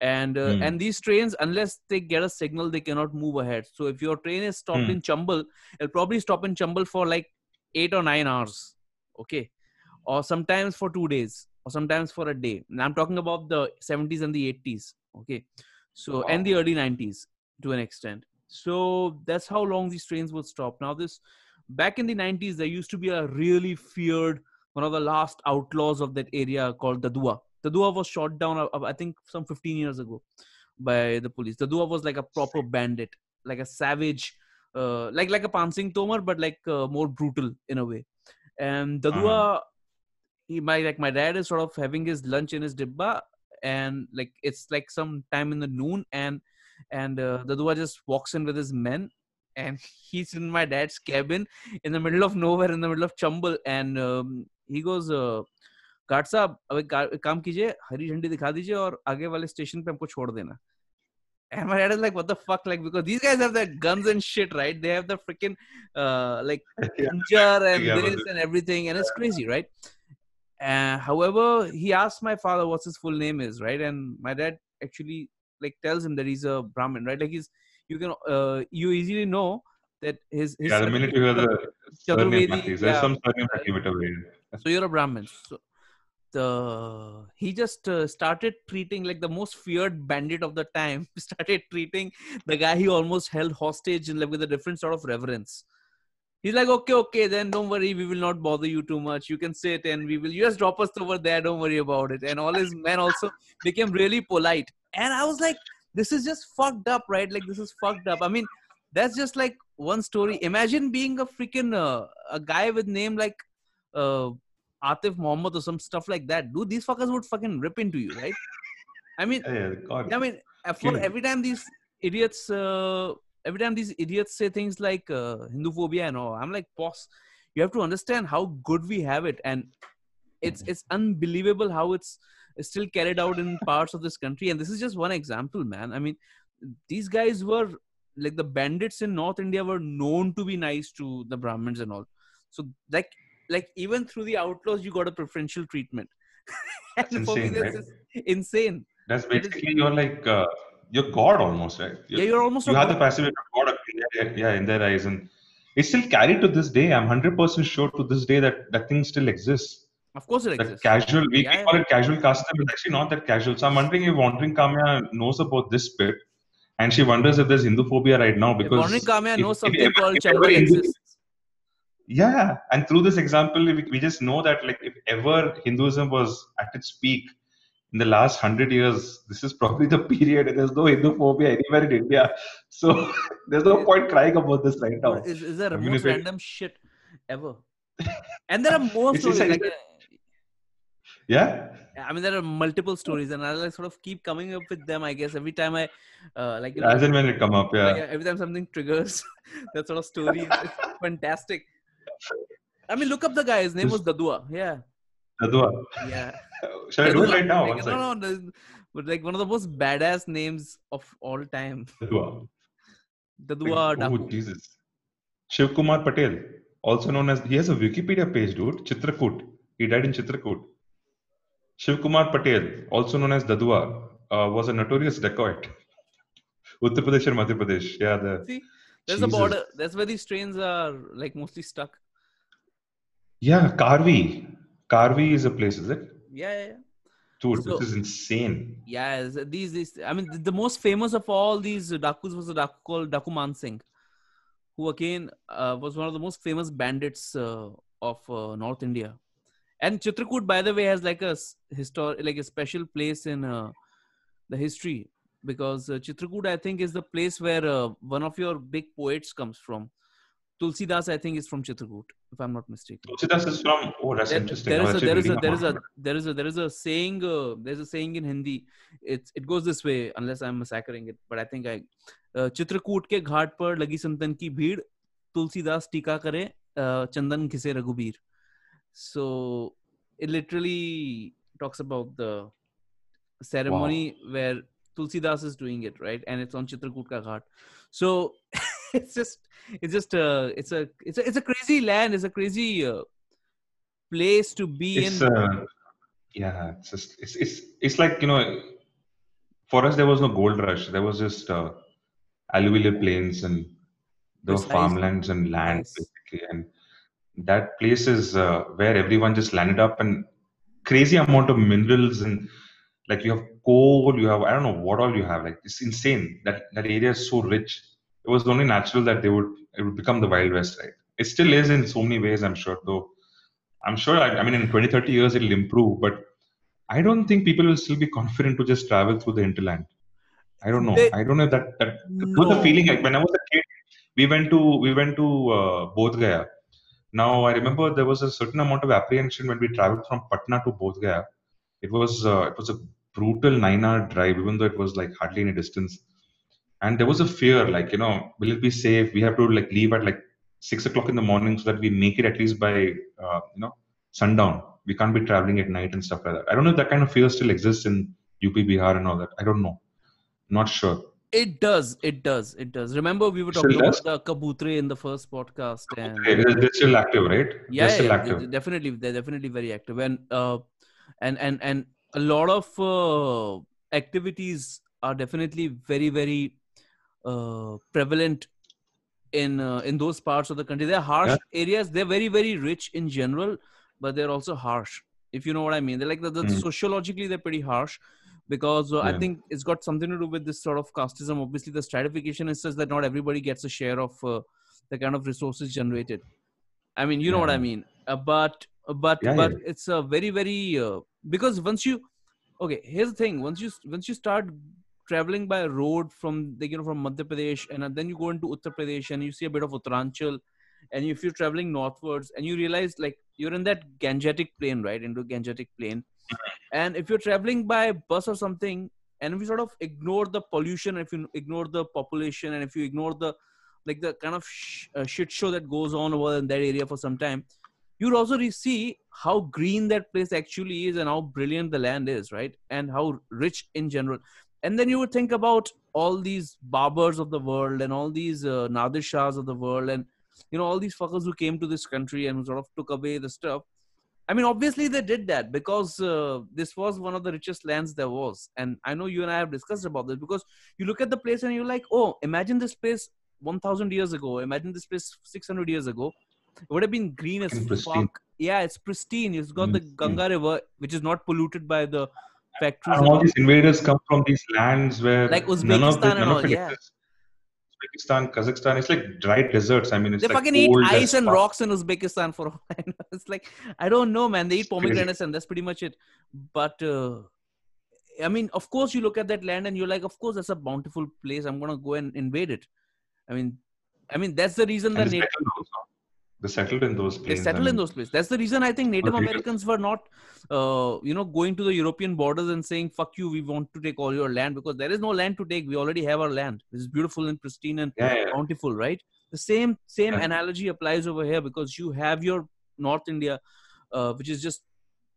Speaker 1: and uh,
Speaker 2: Hmm.
Speaker 1: and these trains unless they get a signal they cannot move ahead so if your train is stopped
Speaker 2: Hmm.
Speaker 1: in chambal it'll probably stop in chambal for like 8 or 9 hours okay or sometimes for 2 days or sometimes for a day. And i'm talking about the 70s and the 80s okay? So and the early 90s to an extent. So that's how long these trains would stop. Now this back in the 90s there used to be a really feared one of the last outlaws of that area called Dadua the dua was shot down uh, i think some 15 years ago by the police. Dadua was like a proper bandit like a savage uh, like like a paan singh tomar but like uh, more brutal in a way. And Dadua he my like my dad is sort of having his lunch in his dibba and like it's like some time in the noon and and uh, the dua just walks in with his men and he's in my dad's cabin in the middle of nowhere in the middle of chambal and um, he goes uh, guard साहब अब एक का- एक काम कीजिए हरी झंडी दिखा दीजिए और आगे वाले स्टेशन पे हमको छोड़ देना and my dad is like what the fuck like because these guys have their guns and shit right they have the freaking uh like
Speaker 2: Yeah.
Speaker 1: Punjar and
Speaker 2: Yeah, but
Speaker 1: this and everything, and it's crazy, right? Uh, however, he asked my father what's his full name is, right? And my dad actually like tells him that he's a Brahmin, right? Like he's you can uh, you easily know that his, his
Speaker 2: Yeah, the minute you hear the surname,
Speaker 1: Chaturvedi,
Speaker 2: there's
Speaker 1: yeah,
Speaker 2: some surname that give it away.
Speaker 1: so you're a Brahmin. So the he just uh, started treating like the most feared bandit of the time. Started treating the guy he almost held hostage in like with a different sort of reverence. He's like, okay, okay, then don't worry, we will not bother you too much. You can sit and we will you just drop us over there. Don't worry about it. And all his men also became really polite. And I was like, this is just fucked up, right? Like this is fucked up. I mean, that's just like one story. Imagine being a freaking uh, a guy with name like uh, Atif Mohammed or some stuff like that. Dude, these fuckers would fucking rip into you, right? I mean,
Speaker 2: Yeah.
Speaker 1: I mean, for every time these idiots, uh, every time these idiots say things like uh, Hindu phobia and all, I'm like, boss, you have to understand how good we have it, and it's it's unbelievable how it's, it's still carried out in parts of this country. And this is just one example, man. I mean, these guys were like the bandits in North India were known to be nice to the Brahmins and all. So like like even through the outlaws, you got a preferential treatment. and
Speaker 2: That's
Speaker 1: for me,
Speaker 2: insane,
Speaker 1: that's
Speaker 2: right?
Speaker 1: insane.
Speaker 2: That's basically you're like uh, you're God almost, right?
Speaker 1: yeah, you're almost
Speaker 2: you have the
Speaker 1: god.
Speaker 2: passivity of God their, yeah, in their eyes, and it's still carried to this day. I'm hundred percent sure to this day that that thing still exists.
Speaker 1: Of course, it
Speaker 2: That
Speaker 1: exists.
Speaker 2: casual, we,
Speaker 1: Yeah,
Speaker 2: call it casual custom, it's actually not that casual. So I'm wondering if Wandering Kamya knows about this bit, and she wonders if there's Hindu phobia right now because
Speaker 1: Wandering Kamya knows something called
Speaker 2: if ever
Speaker 1: Changal exists.
Speaker 2: yeah, and through this example, we, we just know that like if ever Hinduism was at its peak in the last hundred years, this is probably the period. There's no Hindu phobia anywhere in India, so there's no point crying about this right now.
Speaker 1: Is, is there a most random shit ever? And there are more stories.
Speaker 2: like- Yeah,
Speaker 1: I mean, there are multiple stories, and I like sort of keep coming up with them. I guess every time I, uh, like, you know,
Speaker 2: as and when it come up, yeah.
Speaker 1: like, every time something triggers that sort of story, fantastic. I mean, look up the guy. His name was Dadua. Yeah,
Speaker 2: Dadua.
Speaker 1: yeah.
Speaker 2: Shall I do it right now?
Speaker 1: Like, no, no, no, but like one of the most badass names of all time.
Speaker 2: Dadua.
Speaker 1: Dadua
Speaker 2: oh, Jesus. Shiv Kumar Patel, also known as, he has a Wikipedia page, dude. Chitrakoot. He died in Chitrakoot. Shiv Kumar Patel, also known as Dadua, uh, was a notorious dacoit. Uttar Pradesh and Madhya Pradesh. Yeah, the
Speaker 1: See, there's a border. That's where these trains are like mostly stuck.
Speaker 2: yeah, Karvi. Karvi is a place, is it?
Speaker 1: Yeah, yeah, yeah.
Speaker 2: Dude,
Speaker 1: So-
Speaker 2: this is insane.
Speaker 1: Yeah, these, these. I mean, the, the most famous of all these Dakus was a Daku called Daku Man Singh, who again uh, was one of the most famous bandits uh, of uh, North India. And Chitrakoot, by the way, has like a histor- like a special place in uh, the history because uh, Chitrakoot, I think, is the place where uh, one of your big poets comes from. Tulsidas, I think, is from Chitrakoot, if I'm not mistaken.
Speaker 2: Tulsidas is from, oh, that's
Speaker 1: There-
Speaker 2: interesting.
Speaker 1: there is a there is a there is a there is a there is a saying uh, there's a saying in Hindi it's it goes this way unless I'm massacring it but I think I uh, Chitrakoot के घाट पर लगी संतन की भीड़ तुलसीदास टीका करे uh, चंदन घिसे Raghubir so it literally talks about the ceremony wow. where Tulsidas is doing it right and it's on Chitrakoot ka ghat so it's just it's just uh, it's a it's a it's a crazy land it's a crazy uh, place to be
Speaker 2: it's
Speaker 1: in.
Speaker 2: uh, yeah it's just it's, it's it's like you know for us there was no gold rush. There was just uh, alluvial plains and there were
Speaker 1: Precisely.
Speaker 2: farmlands and land basically. And that place is uh, where everyone just landed up and crazy amount of minerals and like you have coal you have i don't know what all you have. Like it's insane. That that area is so rich it was only natural that they would it would become the wild west right it still is in so many ways i'm sure though i'm sure i, I mean in 20 30 years it'll improve but i don't think people will still be confident to just travel through the hinterland i don't know
Speaker 1: They-
Speaker 2: i don't know if that that it was
Speaker 1: No.
Speaker 2: the feeling like when i was a kid we went to we went to uh, Bodh Gaya. Now I remember there was a certain amount of apprehension when we traveled from Patna to Bodh Gaya. It was uh, it was a brutal nine-hour drive, even though it was like hardly any distance. And there was a fear, like you know, will it be safe? We have to like leave at like six o'clock in the morning so that we make it at least by uh, you know sundown. We can't be traveling at night and stuff like that. I don't know if that kind of fear still exists in UP, Bihar, and all that. I don't know. Not sure.
Speaker 1: It does. It does. It does. Remember, we were
Speaker 2: Still
Speaker 1: talking
Speaker 2: does?
Speaker 1: about the Kabutre in the first podcast, and
Speaker 2: they're, still active, right?
Speaker 1: yeah,
Speaker 2: they're
Speaker 1: yeah,
Speaker 2: active.
Speaker 1: definitely, they're definitely very active, and uh, and and and a lot of uh, activities are definitely very very uh, prevalent in uh, in those parts of the country. They're harsh
Speaker 2: Yeah.
Speaker 1: areas. They're very very rich in general, but they're also harsh. If you know what I mean, they're like the, the
Speaker 2: Mm.
Speaker 1: sociologically they're pretty harsh because uh, I think it's got something to do with this sort of casteism. Obviously, the stratification is such that not everybody gets a share of uh, the kind of resources generated. I mean, you know what I mean. Uh, but uh, but
Speaker 2: Yeah,
Speaker 1: but
Speaker 2: yeah.
Speaker 1: it's a very very uh, because once you okay, here's the thing. Once you once you start traveling by road from you know from Madhya Pradesh and then you go into Uttar Pradesh and you see a bit of Uttaranchal, and if you're traveling northwards and you realize like you're in that Gangetic plain, right, into Gangetic plain, and if you're traveling by bus or something, and if you sort of ignore the pollution, if you ignore the population, and if you ignore the like the kind of sh- uh, shit show that goes on over in that area for some time, you'll also see how green that place actually is and how brilliant the land is, right? And how rich in general. And then you would think about all these Baburs of the world and all these uh, Nadir Shahs of the world and you know all these fuckers who came to this country and sort of took away the stuff. I mean, obviously they did that because uh, this was one of the richest lands there was, and I know you and I have discussed about this because you look at the place and you're like, oh, imagine this place 1,000 years ago. Imagine this place 600 years ago. It would have been green as fuck. Yeah, it's pristine. It's got mm-hmm. the Ganga River, which is not polluted by the factories.
Speaker 2: And all these invaders come from these lands where
Speaker 1: like Uzbekistan and all. Yeah.
Speaker 2: Exists. Uzbekistan, Kazakhstan, it's like dry deserts. I mean, it's
Speaker 1: they
Speaker 2: like
Speaker 1: fucking eat ice and rocks in Uzbekistan for all I know. It's like I don't know, man. They eat pomegranates and that's pretty much it. But uh, I mean, of course, you look at that land and you're like, of course, that's a bountiful place. I'm gonna go and invade it. I mean, I mean that's the reason that Native,
Speaker 2: they settled in those places.
Speaker 1: They settled in those places. That's the reason I think Native Americans were not, uh, you know, going to the European borders and saying "fuck you," we want to take all your land because there is no land to take. We already have our land. This is beautiful and pristine and
Speaker 2: yeah, yeah.
Speaker 1: bountiful, right? The same same yeah. analogy applies over here because you have your North India, uh, which is just,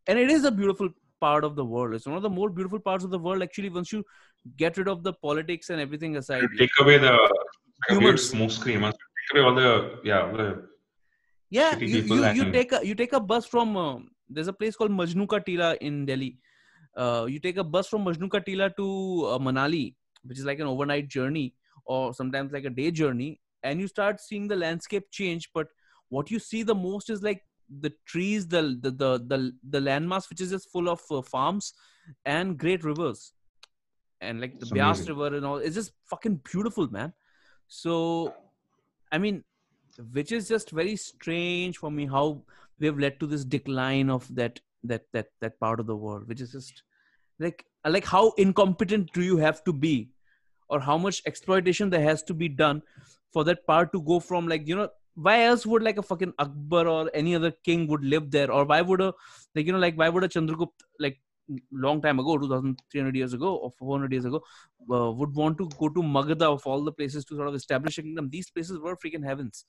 Speaker 1: and it is a beautiful part of the world. It's one of the more beautiful parts of the world. Actually, once you get rid of the politics and everything aside,
Speaker 2: you take away the humans. smoke screen. Take away all the yeah. The
Speaker 1: yeah you, you, you, take a you take a bus from uh, there's a place called majnu ka tila in delhi. Uh, you take a bus from majnu ka tila to uh, manali which is like an overnight journey or sometimes like a day journey and you start seeing the landscape change but what you see the most is like the trees the the the the, the landmass which is just full of uh, farms and great rivers and like the Beas river and all. It's just fucking beautiful man. So i mean which is just very strange for me how we have led to this decline of that that that that part of the world which is just like like how incompetent do you have to be or how much exploitation there has to be done for that part to go from like you know why else would like a fucking akbar or any other king would live there? Or why would a like you know like why would a chandragupt like long time ago 2300 years ago or 400 years ago uh, would want to go to magadha of all the places to sort of establish a kingdom these places were freaking heavens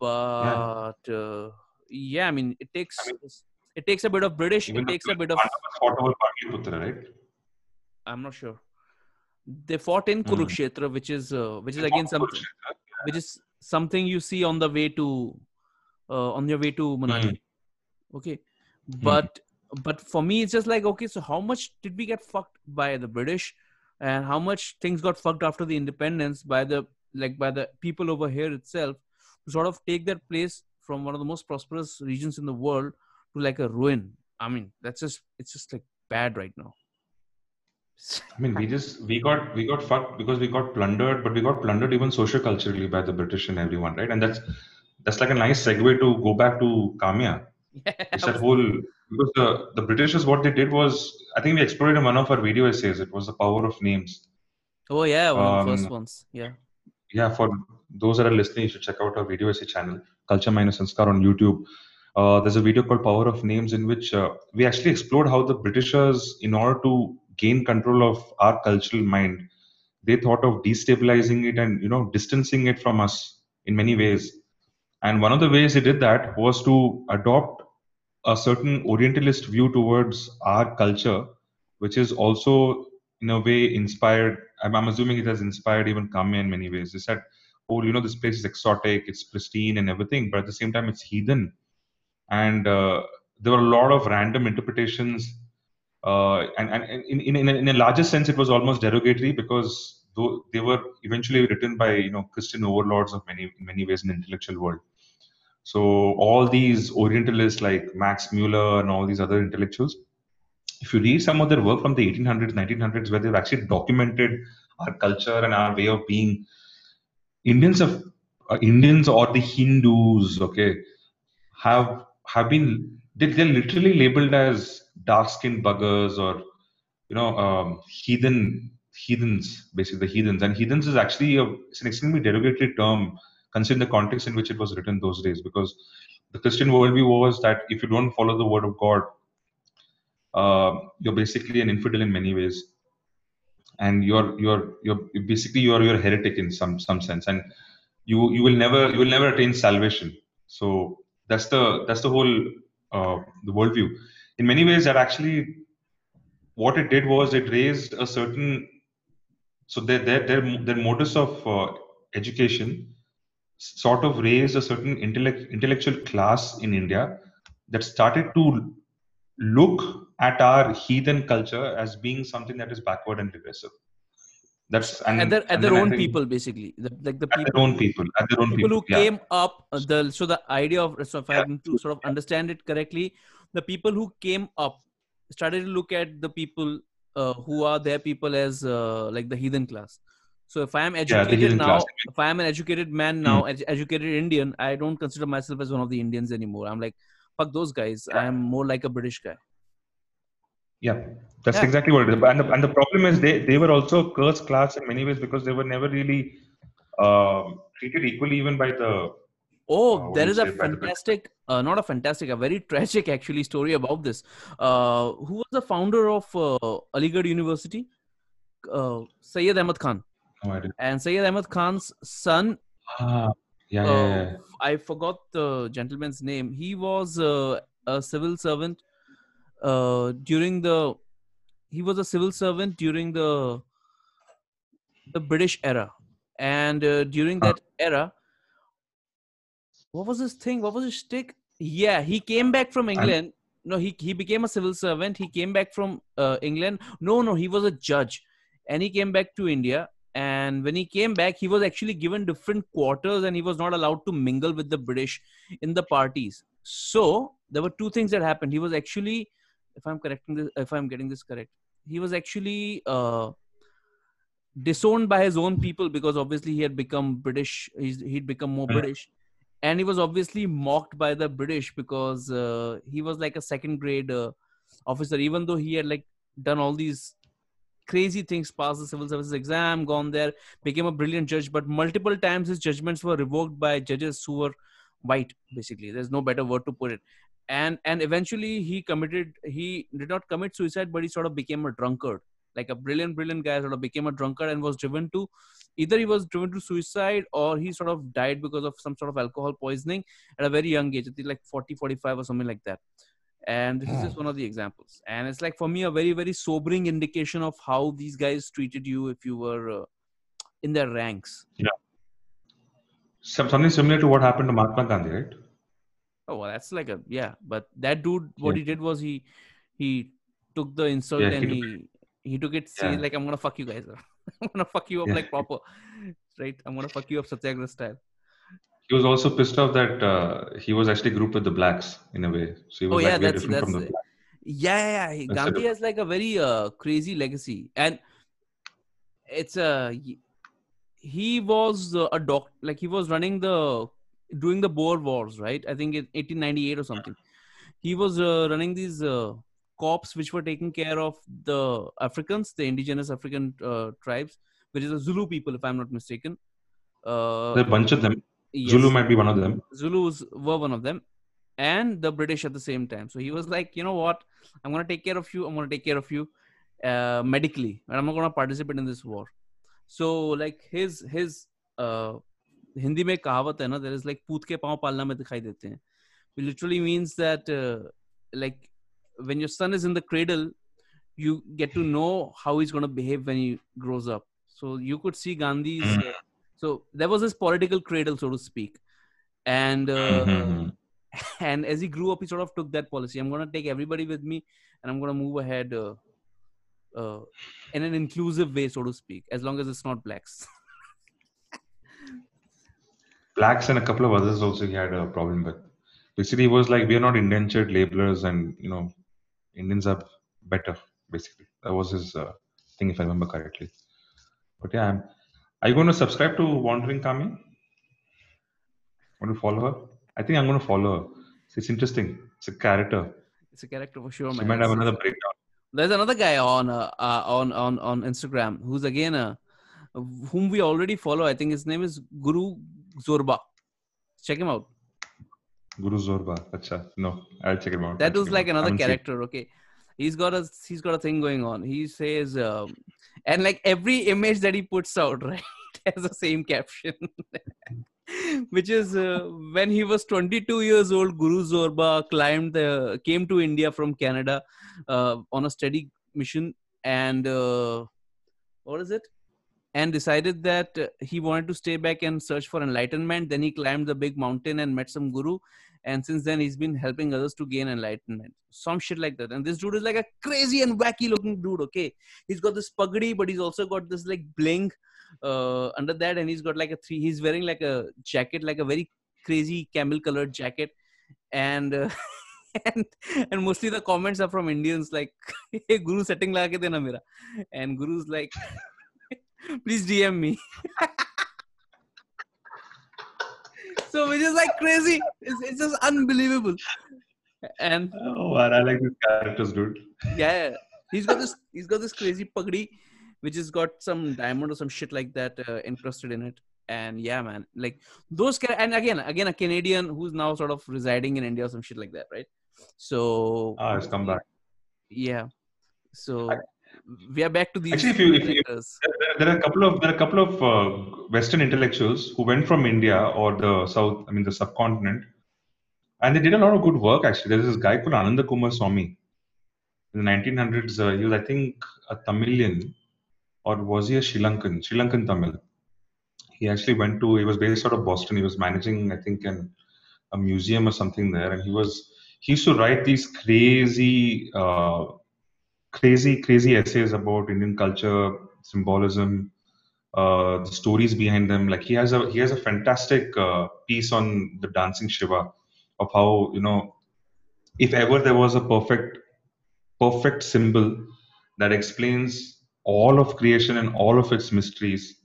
Speaker 1: but yeah, uh, yeah I mean, it takes I mean, it takes a bit of British. It takes a bit of.
Speaker 2: right?
Speaker 1: I'm not sure. They fought in hmm. Kurukshetra, mm. which is uh, which is again something, which is something you see on the way to uh, on your way to Manali. Mm. Okay, hmm. but mm. But for me, it's just like okay, so how much did we get fucked by the British, and how much things got fucked after the independence by the like by the people over here itself to sort of take their place from one of the most prosperous regions in the world to like a ruin. I mean, that's just it's just like bad right now.
Speaker 2: I mean, we just we got we got fucked because we got plundered, but we got plundered even socio-culturally by the British and everyone, right? And that's that's like a nice segue to go back to Kamya. Yeah, it's that whole because the the British is what they did was I think we explored in one of our video essays. It was the power of names.
Speaker 1: Oh yeah, one um, of the first um, ones. Yeah.
Speaker 2: Yeah, for those that are listening, you should check out our video essay channel, Culture Minus Sanskar on YouTube. Uh, there's a video called Power of Names in which uh, we actually explored how the Britishers, in order to gain control of our cultural mind, they thought of destabilizing it and you know distancing it from us in many ways. And one of the ways they did that was to adopt a certain Orientalist view towards our culture, which is also in a way inspired. I'm, I'm assuming it has inspired even Kamya in many ways. They said oh, you know, this place is exotic, it's pristine and everything, but at the same time, it's heathen. And uh, there were a lot of random interpretations. Uh, and and in, in, in, a, in a larger sense, it was almost derogatory because though they were eventually written by you know Christian overlords of many in many ways in the intellectual world. So all these Orientalists like Max Muller and all these other intellectuals, if you read some of their work from the 1800s, 1900s, where they've actually documented our culture and our way of being, Indians of uh, Indians or the Hindus, okay, have have been they, they're literally labeled as dark skinned buggers or you know um, heathen heathens basically the heathens. And heathens is actually a, it's an extremely derogatory term considering the context in which it was written those days because the christian worldview was that if you don't follow the word of god uh, you're basically an infidel in many ways. And you're you're you're basically you're you're a heretic in some some sense. And you you will never you will never attain salvation. So that's the that's the whole uh, the worldview. In many ways that actually what it did was it raised a certain so their their their, their modus of uh, education sort of raised a certain intellect, intellectual class in india that started to look at our heathen culture as being something that is backward and regressive. That's and,
Speaker 1: at their, at
Speaker 2: and
Speaker 1: their own
Speaker 2: think-
Speaker 1: people basically the, like the
Speaker 2: At
Speaker 1: people
Speaker 2: their own people. At their own
Speaker 1: people
Speaker 2: people.
Speaker 1: who
Speaker 2: yeah.
Speaker 1: came up the so the idea of so if I
Speaker 2: Yeah.
Speaker 1: have to sort of understand it correctly, the people who came up started to look at the people uh, who are their people as uh, like the heathen class. So if I am educated
Speaker 2: heathen
Speaker 1: now,
Speaker 2: class.
Speaker 1: if I am an educated man now, ed- educated Indian, I don't consider myself as one of the Indians anymore. I'm like, fuck those guys. I am more like a British guy.
Speaker 2: Yeah, that's
Speaker 1: Yeah.
Speaker 2: exactly what it is. And the, and the problem is they, they were also a cursed class in many ways because they were never really um treated equally even by the
Speaker 1: Oh,
Speaker 2: Uh,
Speaker 1: there is a fantastic, uh, not a fantastic, a very tragic actually story about this. Uh, who was the founder of uh, Aligarh University? Uh, Sayyid Ahmad Khan.
Speaker 2: No idea.
Speaker 1: And Sayyid Ahmad Khan's son,
Speaker 2: Ah, yeah,
Speaker 1: uh,
Speaker 2: yeah, yeah.
Speaker 1: I forgot the gentleman's name. He was uh, a civil servant uh, during the. He was a civil servant during the the British era, and uh, during
Speaker 2: Ah.
Speaker 1: that era, what was his thing? What was his stick? Yeah, he came back from England. No, he he became a civil servant. He came back from uh, England. No, no, he was a judge, and he came back to India. And when he came back, he was actually given different quarters, and he was not allowed to mingle with the British in the parties. So there were two things that happened. He was actually, if I'm correcting this, if I'm getting this correct, he was actually uh, disowned by his own people because obviously he had become British. He's, he'd become more
Speaker 2: Mm.
Speaker 1: British, and he was obviously mocked by the British because uh, he was like a second grade uh, officer, even though he had like done all these crazy things, passed the civil services exam, gone there, became a brilliant judge, but multiple times his judgments were revoked by judges who were white. Basically, there's no better word to put it. And and eventually he committed. He did not commit suicide, but he sort of became a drunkard like a brilliant, brilliant guy, sort of became a drunkard and was driven to either he was driven to suicide or he sort of died because of some sort of alcohol poisoning at a very young age, like 40, 45 or something like that. And this is just one of the examples. And it's like for me a very, very sobering indication of how these guys treated you if you were uh, in their ranks.
Speaker 2: Some, something similar to what happened to Mahatma Gandhi, right?
Speaker 1: Oh, well, that's like a yeah. But that dude, what
Speaker 2: Yeah.
Speaker 1: he did was he he took the insult
Speaker 2: Yeah, he
Speaker 1: and
Speaker 2: took-
Speaker 1: he he took it saying
Speaker 2: Yeah.
Speaker 1: like I'm gonna fuck you guys. I'm gonna fuck you up
Speaker 2: Yeah.
Speaker 1: like proper, right? I'm gonna fuck you up Satyagraha style.
Speaker 2: He was also pissed off that uh, he was actually grouped with the blacks in a way. So he was
Speaker 1: Oh,
Speaker 2: like,
Speaker 1: yeah,
Speaker 2: we're
Speaker 1: that's-
Speaker 2: different from the blacks.
Speaker 1: Yeah, yeah, yeah. Gandhi has like a very uh, crazy legacy, and it's a he was uh, a doc like he was running the doing the Boer Wars, right? I think in 1898 or something. He was uh, running these uh, corps which were taking care of the Africans, the indigenous African uh, tribes, which is the Zulu people, if I'm not mistaken. Uh,
Speaker 2: There are a bunch of them.
Speaker 1: yes.
Speaker 2: Zulu might be one of them.
Speaker 1: Zulus were one of them, and the British at the same time. So he was like, you know what? I'm gonna take care of you. I'm gonna take care of you uh, medically, and I'm not gonna participate in this war. So like his his uh, Hindi में एक कहावत है ना there is like पूत के पांव पालना में दिखाई देते हैं it literally means that uh, like when your son is in the cradle you get to know how he's going to behave when he grows up so you could see gandhi's
Speaker 2: Mm.
Speaker 1: uh, so there was this political cradle so to speak and uh,
Speaker 2: Mhm.
Speaker 1: and as he grew up he sort of took that policy i'm going to take everybody with me and i'm going to move ahead uh, uh, in an inclusive way so to speak as long as it's not blacks
Speaker 2: Blacks and a couple of others also he had a problem with. Basically, he was like, we are not indentured laborers, and you know, Indians are better. Basically, that was his uh, thing, if I remember correctly. But yeah, I'm, are you going to subscribe to Wandering Kami? Want to follow her? I think I'm going to follow her. It's interesting. It's a character.
Speaker 1: it's a character for sure
Speaker 2: She
Speaker 1: man
Speaker 2: might have another breakdown.
Speaker 1: there's another guy on uh, uh, on on on Instagram who's again uh, whom we already follow. I think his name is Guru Zorba. Check him out.
Speaker 2: Guru Zorba. Acha. No, I'll check him out.
Speaker 1: That was like
Speaker 2: out.
Speaker 1: another
Speaker 2: seen-
Speaker 1: character. Okay, he's got a he's got a thing going on. He says, um, and like every image that he puts out, right, has the same caption. Which is uh, when he was 22 years old, Guru Zorba climbed the came to India from Canada uh, on a study mission, and uh, what is it? And decided that uh, he wanted to stay back and search for enlightenment. Then he climbed the big mountain and met some guru. And since then, he's been helping others to gain enlightenment. Some shit like that. And this dude is like a crazy and wacky looking dude, okay? He's got this pagadi, but he's also got this like bling uh, under that. And he's got like a three, he's wearing like a jacket, like a very crazy camel colored jacket. And. Uh, and and mostly the comments are from Indians like, "Hey Guru, setting la ke dena mera," and Guru's like, please DM me. so which is like crazy. It's, it's just unbelievable. And
Speaker 2: oh man, I like these characters, dude.
Speaker 1: Yeah, he's got this. He's got this crazy pagdi, which has got some diamond or some shit like that uh, encrusted in it. And yeah, man, like those. And again, again, a Canadian who's now sort of residing in India or some shit like that, right? So
Speaker 2: ah, it's come back.
Speaker 1: Yeah. So I, we are back to these.
Speaker 2: Actually, if you, if you there, are a couple of there are a couple of uh, Western intellectuals who went from India or the South, I mean the subcontinent, and they did a lot of good work. Actually, there's this guy called Ananda Coomaraswamy. In the 1900s, uh, he was I think a Tamilian, or was he a Sri Lankan? Sri Lankan Tamil. He actually went to. He was based out of Boston. He was managing, I think, an, a museum or something there, and he was he used to write these crazy. Uh, crazy, crazy essays about Indian culture, symbolism, uh, the stories behind them. Like he has a he has a fantastic uh, piece on the dancing Shiva, of how you know, if ever there was a perfect, perfect symbol that explains all of creation and all of its mysteries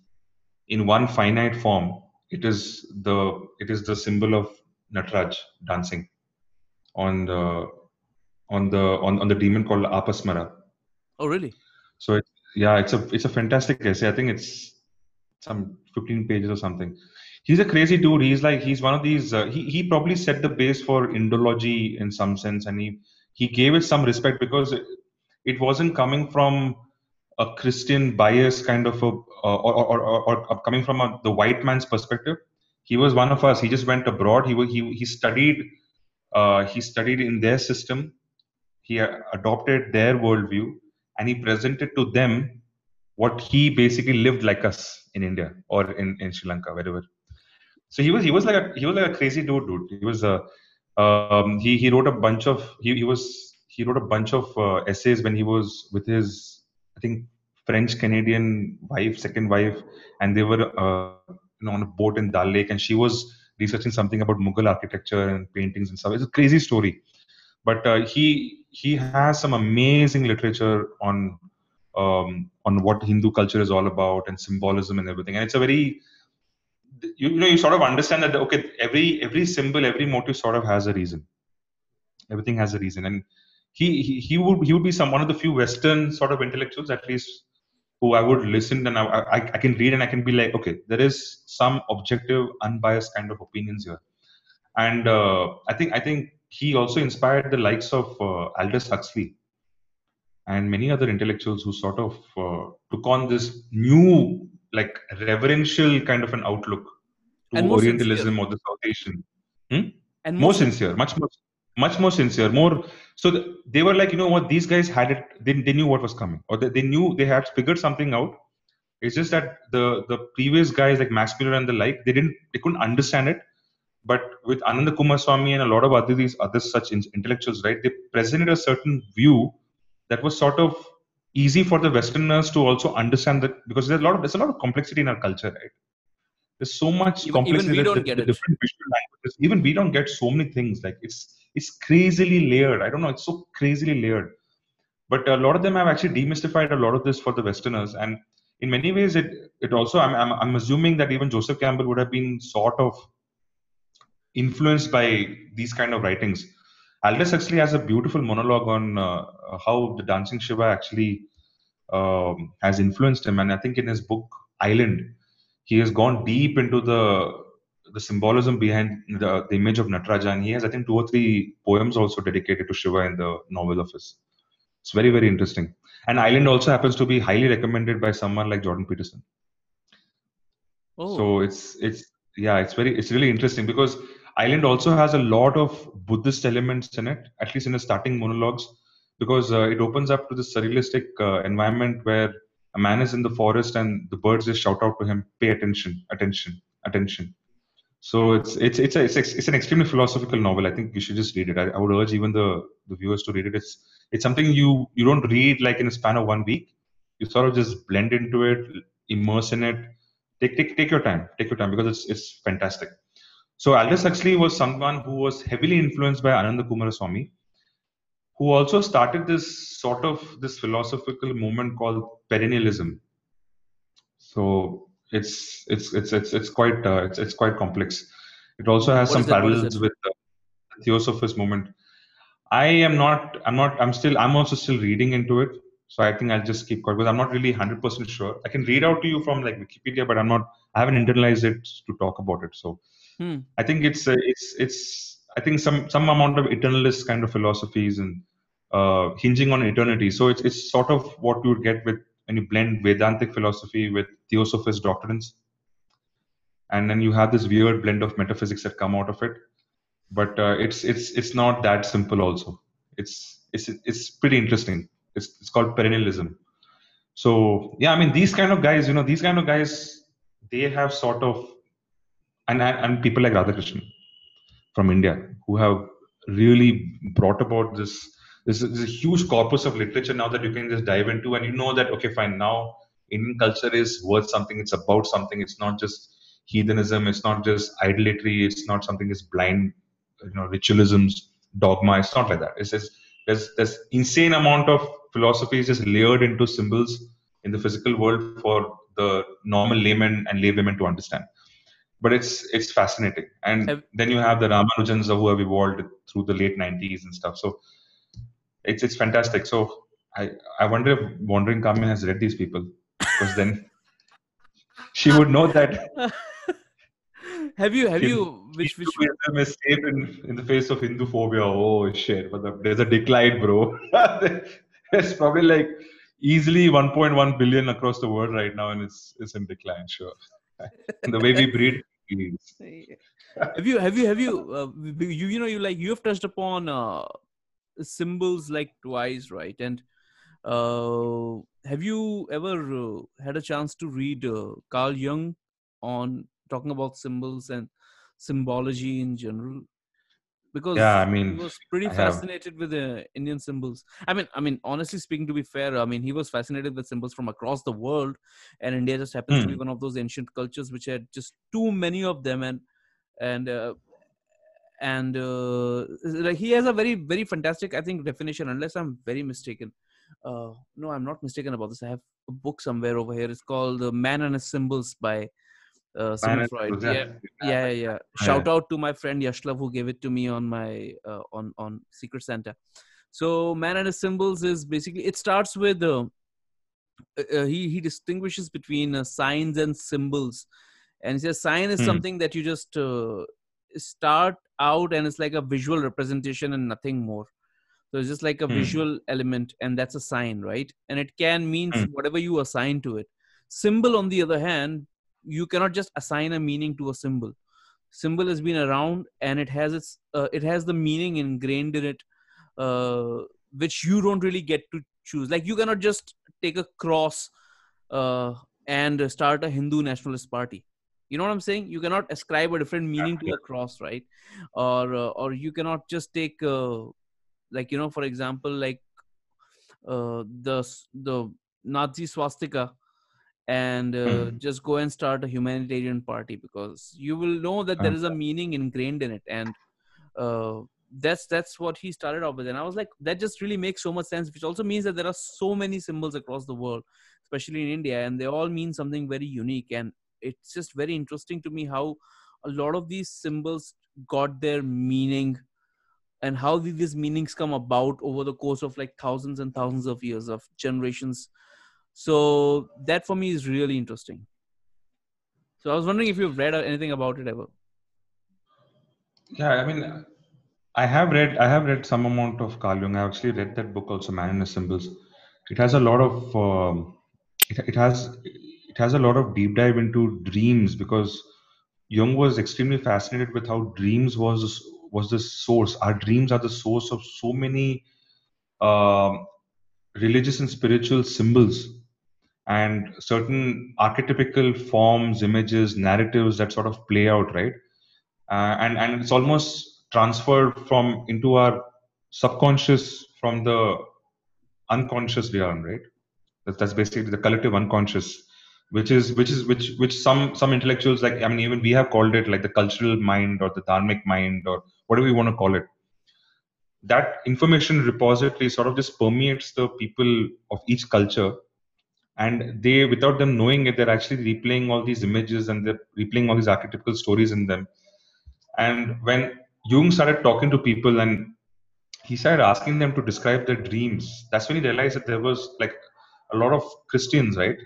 Speaker 2: in one finite form, it is the it is the symbol of Nataraj dancing on the on the on, on the demon called Apasmara.
Speaker 1: Oh, really?
Speaker 2: So it, yeah, it's a it's a fantastic essay. I think it's some 15 pages or something. He's a crazy dude. He's like he's one of these. Uh, he he probably set the base for Indology in some sense, and he he gave it some respect because it, it wasn't coming from a Christian bias kind of a uh, or, or, or, or, coming from a, the white man's perspective. He was one of us. He just went abroad. He he he studied. Uh, he studied in their system. He adopted their worldview and he presented to them what he basically lived like us in India or in, in Sri Lanka, wherever. So he was he was like a he was like a crazy dude, dude. He was a um, he he wrote a bunch of he, he was he wrote a bunch of uh, essays when he was with his I think French Canadian wife, second wife, and they were uh, you know, on a boat in Dal Lake, and she was researching something about Mughal architecture and paintings and stuff. It's a crazy story but uh, he he has some amazing literature on um, on what Hindu culture is all about and symbolism and everything. And it's a very you, you know you sort of understand that okay every every symbol every motive sort of has a reason. Everything has a reason, and he he, he would he would be some one of the few Western sort of intellectuals at least who I would listen and I, I, I can read and I can be like okay there is some objective unbiased kind of opinions here, and uh, I think I think he also inspired the likes of uh, Aldous Huxley and many other intellectuals who sort of uh, took on this new, like reverential kind of an outlook to Orientalism sincere. or the South Asian. Hmm? And more, more sincere, much more, much more sincere, more. So the, they were like, you know what, these guys had it. They, they knew what was coming, or they, they knew they had figured something out. It's just that the the previous guys like Max Muller and the like, they didn't, they couldn't understand it but with Ananda Coomaraswamy and a lot of other these other such intellectuals, right, they presented a certain view that was sort of easy for the Westerners to also understand that because there's a lot of there's a lot of complexity in our culture, right? There's so much
Speaker 1: even,
Speaker 2: complexity.
Speaker 1: Even we don't get it.
Speaker 2: Different visual languages. Even we don't get so many things. Like it's it's crazily layered. I don't know. It's so crazily layered. But a lot of them have actually demystified a lot of this for the Westerners, and in many ways, it it also I'm I'm, I'm assuming that even Joseph Campbell would have been sort of influenced by these kind of writings. Aldous Huxley has a beautiful monologue on uh, how the Dancing Shiva actually um, has influenced him, and I think in his book Island, he has gone deep into the the symbolism behind the, the image of Nataraja, and he has I think two or three poems also dedicated to Shiva in the novel of his. It's very very interesting. And Island also happens to be highly recommended by someone like Jordan Peterson. Oh. So it's it's yeah it's very it's really interesting because Island also has a lot of Buddhist elements in it, at least in the starting monologues, because uh, it opens up to this surrealistic uh, environment where a man is in the forest and the birds just shout out to him, "Pay attention, attention, attention." So it's it's it's a, it's, it's an extremely philosophical novel. I think you should just read it. I, I would urge even the the viewers to read it. It's it's something you you don't read like in a span of one week. You sort of just blend into it, immerse in it. Take take take your time. Take your time because it's it's fantastic. So Aldous Huxley was someone who was heavily influenced by Ananda Coomaraswamy, who also started this sort of this philosophical movement called perennialism. So it's it's it's it's it's quite uh, it's it's quite complex. It also has
Speaker 1: What
Speaker 2: some
Speaker 1: is it? What is
Speaker 2: parallels with the Theosophist movement. I am not. I'm not. I'm still. I'm also still reading into it. So I think I'll just keep quiet because I'm not really 100% sure. I can read out to you from like Wikipedia, but I'm not. I haven't internalized it to talk about it. So
Speaker 1: Hmm.
Speaker 2: I think it's uh, it's it's. I think some some amount of eternalist kind of philosophies and uh, hinging on eternity. So it's it's sort of what you would get with when you blend Vedantic philosophy with Theosophist doctrines, and then you have this weird blend of metaphysics that come out of it. But uh, it's it's it's not that simple. Also, it's it's it's pretty interesting. It's it's called perennialism. So yeah, I mean these kind of guys, you know, these kind of guys, they have sort of and and, people like Radhakrishnan from India who have really brought about this this is a huge corpus of literature now that you can just dive into and you know that okay fine now Indian culture is worth something. It's about something. It's not just heathenism. It's not just idolatry. It's not something that's blind you know ritualisms dogma. It's not like that. It's just there's there's insane amount of philosophy is just layered into symbols in the physical world for the normal layman and laywomen to understand but it's it's fascinating and
Speaker 1: Have-
Speaker 2: then you have the ramanujans who have evolved through the late 90s and stuff so it's it's fantastic so i i wonder if wandering Kamya has read these people because then she would know that
Speaker 1: have you have you which which
Speaker 2: Hindu wisdom is safe in, in the face of Hindu phobia. Oh shit! But the, there's a decline, bro. it's probably like easily 1.1 billion across the world right now, and it's it's in decline. Sure. the way we breed,
Speaker 1: have you have you have you uh, you you know you like you have touched upon uh, symbols like twice right? And uh, have you ever uh, had a chance to read uh, carl jung on talking about symbols and symbology in general because
Speaker 2: Yeah, I
Speaker 1: he
Speaker 2: mean,
Speaker 1: was pretty
Speaker 2: I have.
Speaker 1: fascinated with the indian symbols i mean i mean honestly speaking to be fair i mean he was fascinated with symbols from across the world and india just happens to be
Speaker 2: Hmm.
Speaker 1: one of those ancient cultures which had just too many of them and and uh, and uh, like he has a very very fantastic i think definition unless i'm very mistaken uh, no i'm not mistaken about this i have a book somewhere over here it's called uh, man and his symbols by uh, Sigmund Freud. Yeah,
Speaker 2: yeah.
Speaker 1: yeah, yeah, yeah. Shout out to my friend Yashlav who gave it to me on my uh, on on Secret Santa. So, man and his symbols is basically it starts with uh, uh, he he distinguishes between uh, signs and symbols, and he says sign is
Speaker 2: Hmm.
Speaker 1: something that you just uh, start out and it's like a visual representation and nothing more. So it's just like a
Speaker 2: Hmm.
Speaker 1: visual element, and that's a sign, right? And it can mean
Speaker 2: Hmm.
Speaker 1: whatever you assign to it. Symbol, on the other hand, you cannot just assign a meaning to a symbol. Symbol has been around, and it has its uh, it has the meaning ingrained in it, uh, which you don't really get to choose. Like you cannot just take a cross uh, and start a Hindu nationalist party. You know what I'm saying? You cannot ascribe a different meaning to a cross, right? Or uh, or you cannot just take uh, like you know, for example, like uh, the the Nazi swastika and uh,
Speaker 2: Hmm.
Speaker 1: just go and start a humanitarian party because you will know that there is a meaning ingrained in it. And uh, that's that's what he started off with. And i was like that just really makes so much sense which also means that there are so many symbols across the world especially in india and they all mean something very unique. And it's just very interesting to me how a lot of these symbols got their meaning and how these meanings come about over the course of like thousands and thousands of years of generations so that for me is really interesting so i was wondering if you've read anything about it ever
Speaker 2: Yeah, I mean, I have read I have read some amount of Carl Jung. I actually read that book also, Man and His Symbols. It has a lot of um, it, it has it has a lot of deep dive into dreams because Jung was extremely fascinated with how dreams was was the source. Our dreams are the source of so many um, religious and spiritual symbols, and certain archetypical forms, images, narratives that sort of play out, right? Uh, and and it's almost transferred from into our subconscious from the unconscious realm, right? That's, that's basically the collective unconscious, which is which is which which some some intellectuals like I mean even we have called it like the cultural mind or the dharmic mind or whatever you want to call it. That information repository sort of just permeates the people of each culture and they without them knowing it they're actually replaying all these images and they're replaying all these archetypical stories in them. And when jung started talking to people and he started asking them to describe their dreams that's when he realized that there was like a lot of christians right?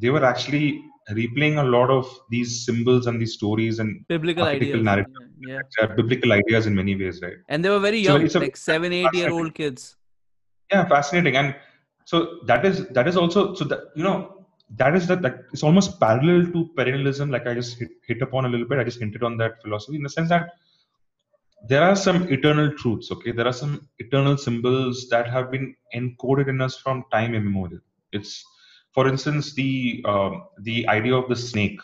Speaker 2: They were actually replaying a lot of these symbols and these stories and
Speaker 1: biblical ideas.
Speaker 2: narratives
Speaker 1: yeah, yeah.
Speaker 2: biblical ideas in many ways right?
Speaker 1: And they were very young so like seven eight year old kids.
Speaker 2: Yeah fascinating. And so that is that is also so that you know that is that it's almost parallel to perennialism. Like i just hit, hit upon a little bit. I just hinted on that philosophy in the sense that there are some eternal truths okay? There are some eternal symbols that have been encoded in us from time immemorial. It's for instance the um, the idea of the snake.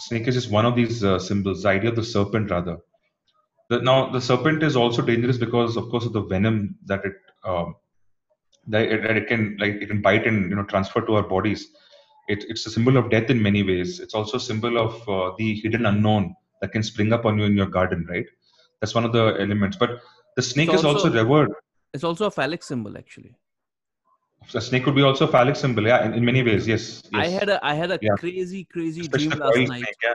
Speaker 2: Snake is just one of these uh, symbols the idea of the serpent rather. The, now the serpent is also dangerous because of course of the venom that it um, that it, that it can like it can bite and you know transfer to our bodies. It, it's a symbol of death in many ways. It's also a symbol of uh, the hidden unknown that can spring up on you in your garden, right? That's one of the elements. But the snake also, is also revered.
Speaker 1: It's also a phallic symbol, actually.
Speaker 2: A snake could be also a phallic symbol, yeah, in, in many ways, yes, yes.
Speaker 1: I had a I had a yeah. crazy, crazy Especially dream last night. Snake, yeah.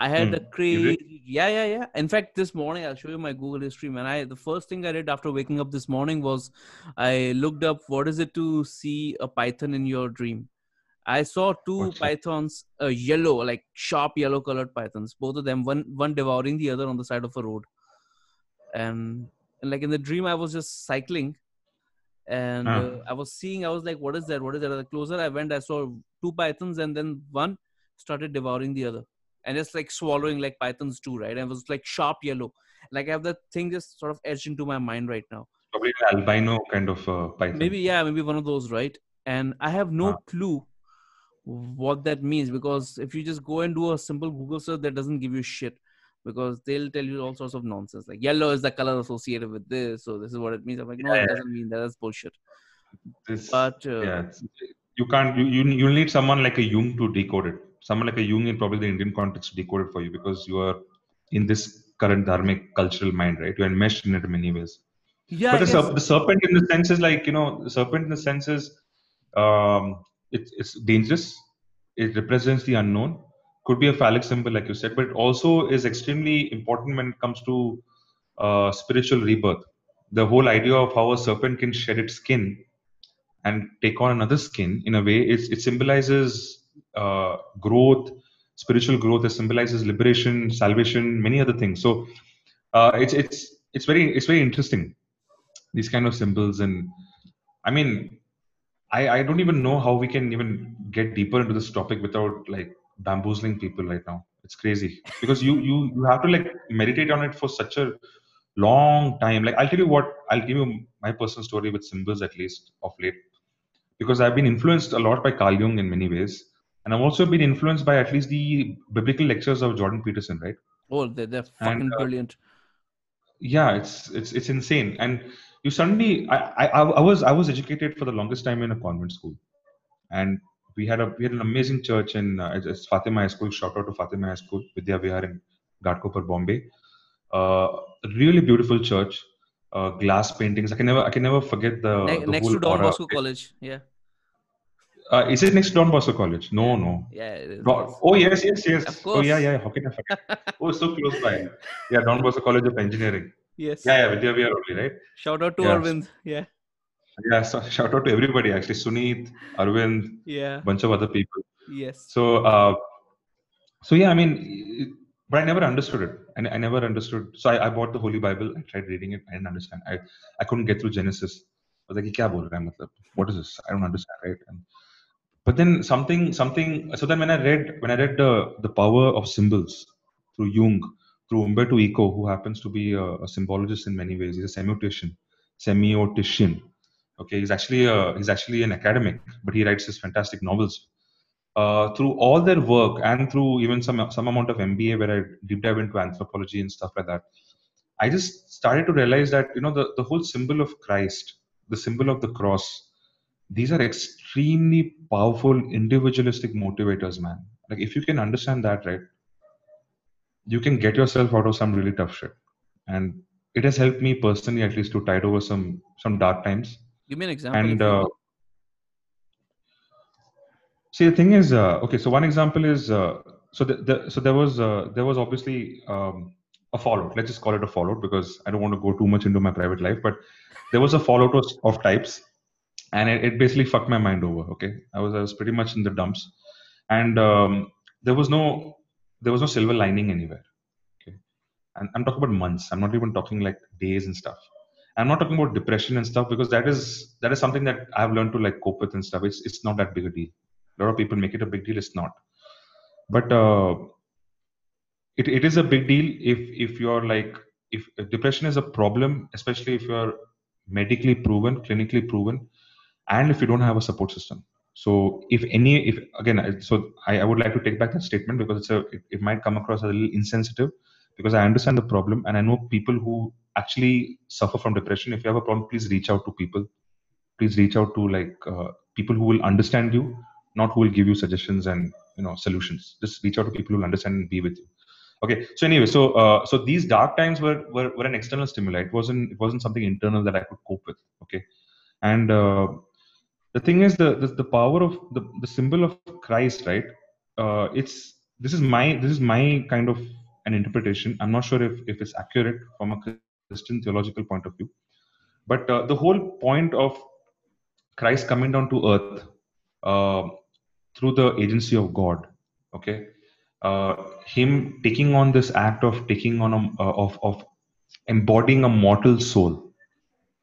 Speaker 1: I had hmm. a crazy, yeah, yeah, yeah. In fact, this morning I'll show you my Google history, man. I the first thing I did after waking up this morning was I looked up what is it to see a python in your dream. I saw two What's pythons, uh, yellow, like sharp yellow colored pythons. Both of them, one one devouring the other on the side of a road. And, and like in the dream, I was just cycling, and huh. uh, I was seeing. I was like, "What is that? What is that?" The closer I went, I saw two pythons, and then one started devouring the other and it's like swallowing like pythons do, right? And it was like sharp yellow. Like I have that thing just sort of etched into my mind right now.
Speaker 2: Probably an albino kind of uh, python.
Speaker 1: Maybe yeah, maybe one of those, right? And I have no clue what that means because if you just go and do a simple Google search, that doesn't give you shit because they'll tell you all sorts of nonsense like yellow is the color associated with this, so this is what it means. I'm like, no, yeah, it doesn't mean that. That's bullshit.
Speaker 2: This, but uh, yeah, you can't. You you you need someone like a Jung to decode it someone like a Jung in probably the Indian context decoded for you because you are in this current dharmic cultural mind, right? You're enmeshed in it in many ways.
Speaker 1: Yeah.
Speaker 2: But the, the, serpent in the sense is like, you know, the serpent in the sense is um, it, it's dangerous. It represents the unknown. Could be a phallic symbol, like you said, but it also is extremely important when it comes to uh, spiritual rebirth. The whole idea of how a serpent can shed its skin and take on another skin in a way, it symbolizes uh, growth, spiritual growth. It symbolizes liberation, salvation, many other things. So uh, it's it's it's very it's very interesting these kind of symbols and I mean I I don't even know how we can even get deeper into this topic without like bamboozling people right now. It's crazy because you you you have to like meditate on it for such a long time. Like I'll tell you what I'll give you my personal story with symbols at least of late because I've been influenced a lot by Carl Jung in many ways and I've also been influenced by at least the biblical lectures of Jordan Peterson, right?
Speaker 1: Oh, they're, they're fucking and, uh, brilliant.
Speaker 2: Yeah, it's it's it's insane. And you suddenly, I, I I was I was educated for the longest time in a convent school, and we had a we had an amazing church in uh, it's Fatima High School. Shout out to Fatima High School, Vidya Vihar in Ghatkopar, Bombay. Uh, really beautiful church. Uh, glass paintings. I can never I can never forget the,
Speaker 1: ne-
Speaker 2: the
Speaker 1: next to Don Bosco College. Yeah.
Speaker 2: Uh, is it next to Don Bosco College? No,
Speaker 1: no. Yeah.
Speaker 2: oh yes, yes, yes. Oh yeah, yeah. How can I forget? oh, so close by. Yeah, Don Bosco College of Engineering.
Speaker 1: Yes.
Speaker 2: Yeah, yeah. Vidya Vihar only, right?
Speaker 1: Shout out to yeah. Arvind. Yeah.
Speaker 2: Yeah. So shout out to everybody actually. Suneet, Arvind.
Speaker 1: Yeah.
Speaker 2: Bunch of other people.
Speaker 1: Yes.
Speaker 2: So, uh, so yeah. I mean, but I never understood it, and I never understood. So I, I bought the Holy Bible. I tried reading it. I didn't understand. I I couldn't get through Genesis. I was like, "क्या बोल रहा है What is this? I don't understand." Right? And but then something something so then when i read when i read the the power of symbols through jung through umberto eco who happens to be a, a symbologist in many ways he's a semiotician semiotician Okay, he's actually a, he's actually an academic, but he writes his fantastic novels. Uh, through all their work and through even some some amount of MBA where I deep dive into anthropology and stuff like that, I just started to realize that you know the, the whole symbol of Christ, the symbol of the cross, these are extremely powerful individualistic motivators, man. Like if you can understand that, right, you can get yourself out of some really tough shit. And it has helped me personally, at least, to tide over some some dark times.
Speaker 1: Give me an example.
Speaker 2: And uh, see, the thing is, uh, okay. So one example is, uh, so the, the, so there was uh, there was obviously um, a fallout. Let's just call it a fallout because I don't want to go too much into my private life. But there was a fallout of, of types, and it, it, basically fucked my mind over. Okay, I was I was pretty much in the dumps, and um, there was no there was no silver lining anywhere. Okay, and I'm talking about months. I'm not even talking like days and stuff. I'm not talking about depression and stuff because that is that is something that I've learned to like cope with and stuff. It's it's not that big a deal. A lot of people make it a big deal. It's not. But uh, it, it is a big deal if if you're like if, if depression is a problem, especially if you're medically proven, clinically proven, and if you don't have a support system. So if any, if again, so I, I would like to take back that statement because it's a it, it might come across a little insensitive because I understand the problem and I know people who actually suffer from depression. If you have a problem, please reach out to people. Please reach out to like uh, people who will understand you, not who will give you suggestions and you know solutions. Just reach out to people who will understand and be with you okay so anyway so uh, so these dark times were, were were an external stimuli it wasn't it wasn't something internal that i could cope with okay and uh, the thing is the, the, the power of the, the symbol of christ right uh, it's this is my this is my kind of an interpretation. I'm not sure if if it's accurate from a christian theological point of view. But uh, the whole point of christ coming down to earth uh, through the agency of god okay uh, him taking on this act of taking on a, uh, of of embodying a mortal soul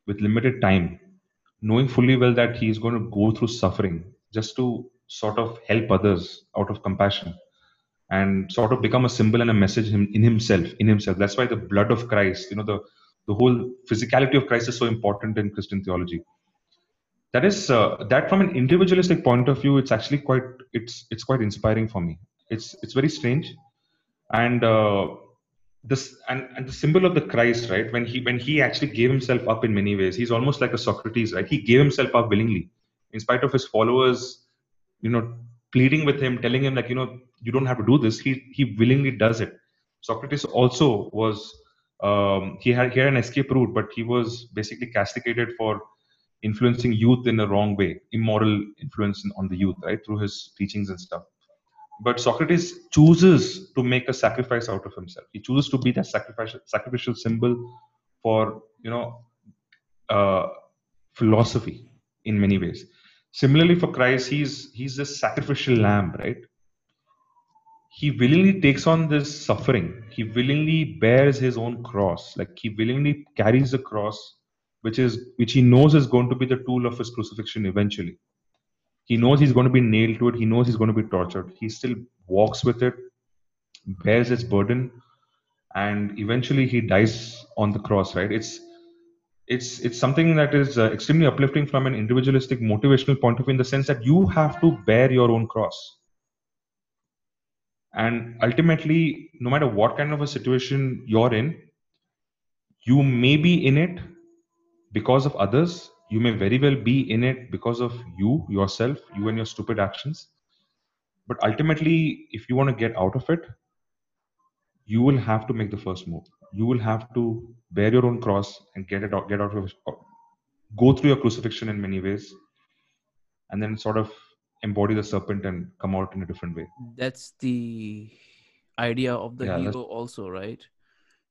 Speaker 2: with limited time, knowing fully well that he is going to go through suffering just to sort of help others out of compassion and sort of become a symbol and a message in himself in himself. That's why the blood of christ you know the the whole physicality of christ is so important in christian theology. That is uh, that from an individualistic point of view it's actually quite it's it's quite inspiring for me. It's it's very strange. And uh, this and, and the symbol of the christ right when he when he actually gave himself up in many ways he's almost like a socrates right? He gave himself up willingly in spite of his followers you know pleading with him telling him like you know you don't have to do this. He he willingly does it. Socrates also was um, he had he had an escape route but he was basically castigated for influencing youth in a wrong way immoral influence on the youth right through his teachings and stuff but Socrates chooses to make a sacrifice out of himself. He chooses to be that sacrificial, sacrificial symbol for you know uh, philosophy in many ways. Similarly, for Christ, he's he's the sacrificial lamb, right? He willingly takes on this suffering. He willingly bears his own cross. Like he willingly carries the cross, which is which he knows is going to be the tool of his crucifixion eventually he knows he's going to be nailed to it. He knows he's going to be tortured. He still walks with it bears its burden and eventually he dies on the cross right? It's it's it's something that is uh, extremely uplifting from an individualistic motivational point of view in the sense that you have to bear your own cross. And ultimately no matter what kind of a situation you're in you may be in it because of others you may very well be in it because of you yourself you and your stupid actions. But ultimately if you want to get out of it you will have to make the first move. You will have to bear your own cross and get it out get out of go through your crucifixion in many ways and then sort of embody the serpent and come out in a different way.
Speaker 1: That's the idea of the yeah, hero also right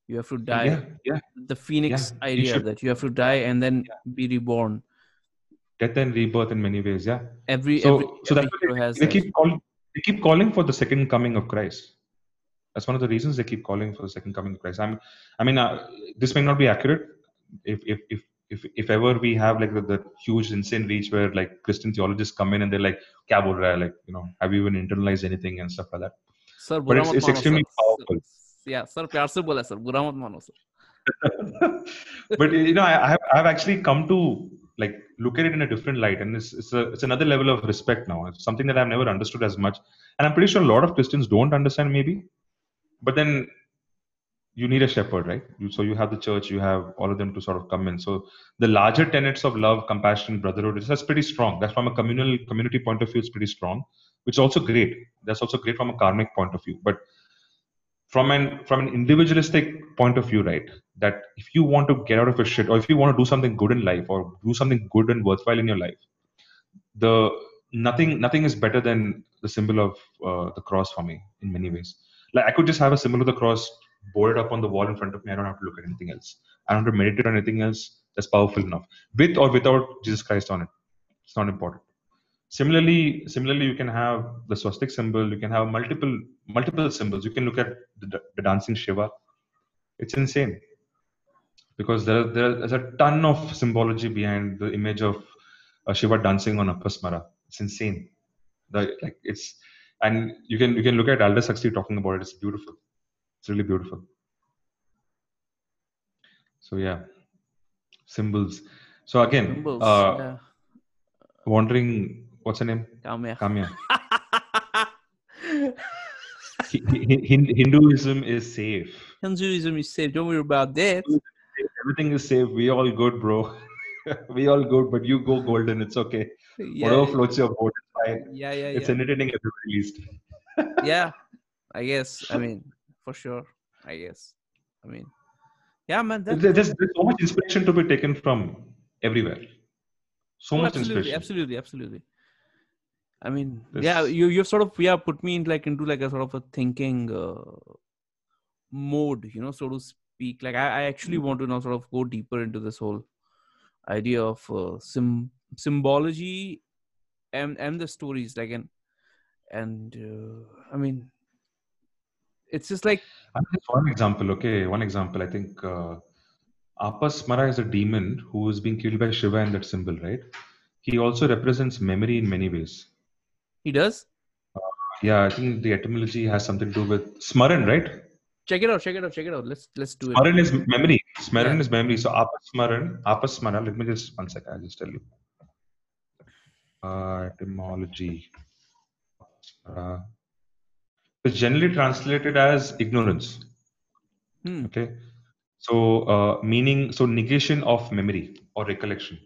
Speaker 1: you have to die.
Speaker 2: yeah, yeah.
Speaker 1: the phoenix yeah, idea that you have to die and then be reborn.
Speaker 2: Death and rebirth in many ways yeah.
Speaker 1: Every
Speaker 2: so
Speaker 1: every,
Speaker 2: so every that's has they, keep calling they keep calling for the second coming of christ. That's one of the reasons they keep calling for the second coming of christ. I'm i mean uh, this may not be accurate. If if if if, if ever we have like the, the, huge insane reach where like christian theologists come in and they're like kya bol raha like you know have you even internalized anything? and stuff like that.
Speaker 1: Sir,
Speaker 2: but it's, it's extremely powerful
Speaker 1: yeah sir प्यार से बोला sir बुरा मत मानो sir
Speaker 2: but you know I, have I've actually come to like look at it in a different light and it's it's, a, it's another level of respect now it's something that i've never understood as much and i'm pretty sure a lot of christians don't understand maybe but then you need a shepherd right you, so you have the church you have all of them to sort of come in so the larger tenets of love compassion brotherhood that's pretty strong that's from a communal community point of view it's pretty strong which is also great that's also great from a karmic point of view but from an from an individualistic point of view, right? That if you want to get out of your shit, or if you want to do something good in life, or do something good and worthwhile in your life, the nothing nothing is better than the symbol of uh, the cross for me in many ways. Like I could just have a symbol of the cross boarded up on the wall in front of me. I don't have to look at anything else. I don't have to meditate on anything else that's powerful enough, with or without Jesus Christ on it. It's not important similarly similarly you can have the swastik symbol you can have multiple multiple symbols. You can look at the, the dancing shiva. It's insane. Because there, there's a ton of symbology behind the image of uh, shiva dancing on apasmara. It's insane. The, like it's and you can you can look at aldous huxley talking about it. It's beautiful. It's really beautiful. So yeah. Symbols. So again
Speaker 1: Symbols,
Speaker 2: uh,
Speaker 1: yeah.
Speaker 2: wondering what's her name
Speaker 1: Kamya.
Speaker 2: kamya Hi- Hi- Hin- hinduism is safe
Speaker 1: Hinduism is safe. Don't worry about that.
Speaker 2: everything is safe we all good bro we all good but you go golden it's okay
Speaker 1: Yeah,
Speaker 2: whatever floats your boat it's fine
Speaker 1: yeah, yeah,
Speaker 2: it's
Speaker 1: yeah.
Speaker 2: entertaining at the very least
Speaker 1: yeah. I guess. I mean, for sure. I guess. I mean, yeah, man. That,
Speaker 2: there's, there's so much inspiration to be taken from everywhere so
Speaker 1: Oh,
Speaker 2: much
Speaker 1: absolutely,
Speaker 2: inspiration
Speaker 1: absolutely, absolutely. I mean,
Speaker 2: This-
Speaker 1: yeah, you you've sort of yeah put me in like into like a sort of a thinking uh, mode, you know, so to speak. Like I, I actually want to now sort of go deeper into this whole idea of uh, sim symbology and and the stories, like and and uh, I mean, it's just like
Speaker 2: one example okay one example. I think uh, apasmara is a demon who is being killed by shiva in that symbol right? He also represents memory in many ways
Speaker 1: he does.
Speaker 2: yeah i think the etymology has something to do with smaran right
Speaker 1: Check it out, check it out, check it out. Let's let's do it.
Speaker 2: Smaran is memory. Smaran
Speaker 1: Yeah.
Speaker 2: is memory. So apasmaran, apasmara. Let me just one second. I'll just tell you. Uh, etymology. Uh, it's generally translated as ignorance.
Speaker 1: Hmm.
Speaker 2: Okay. So uh, meaning so negation of memory or recollection.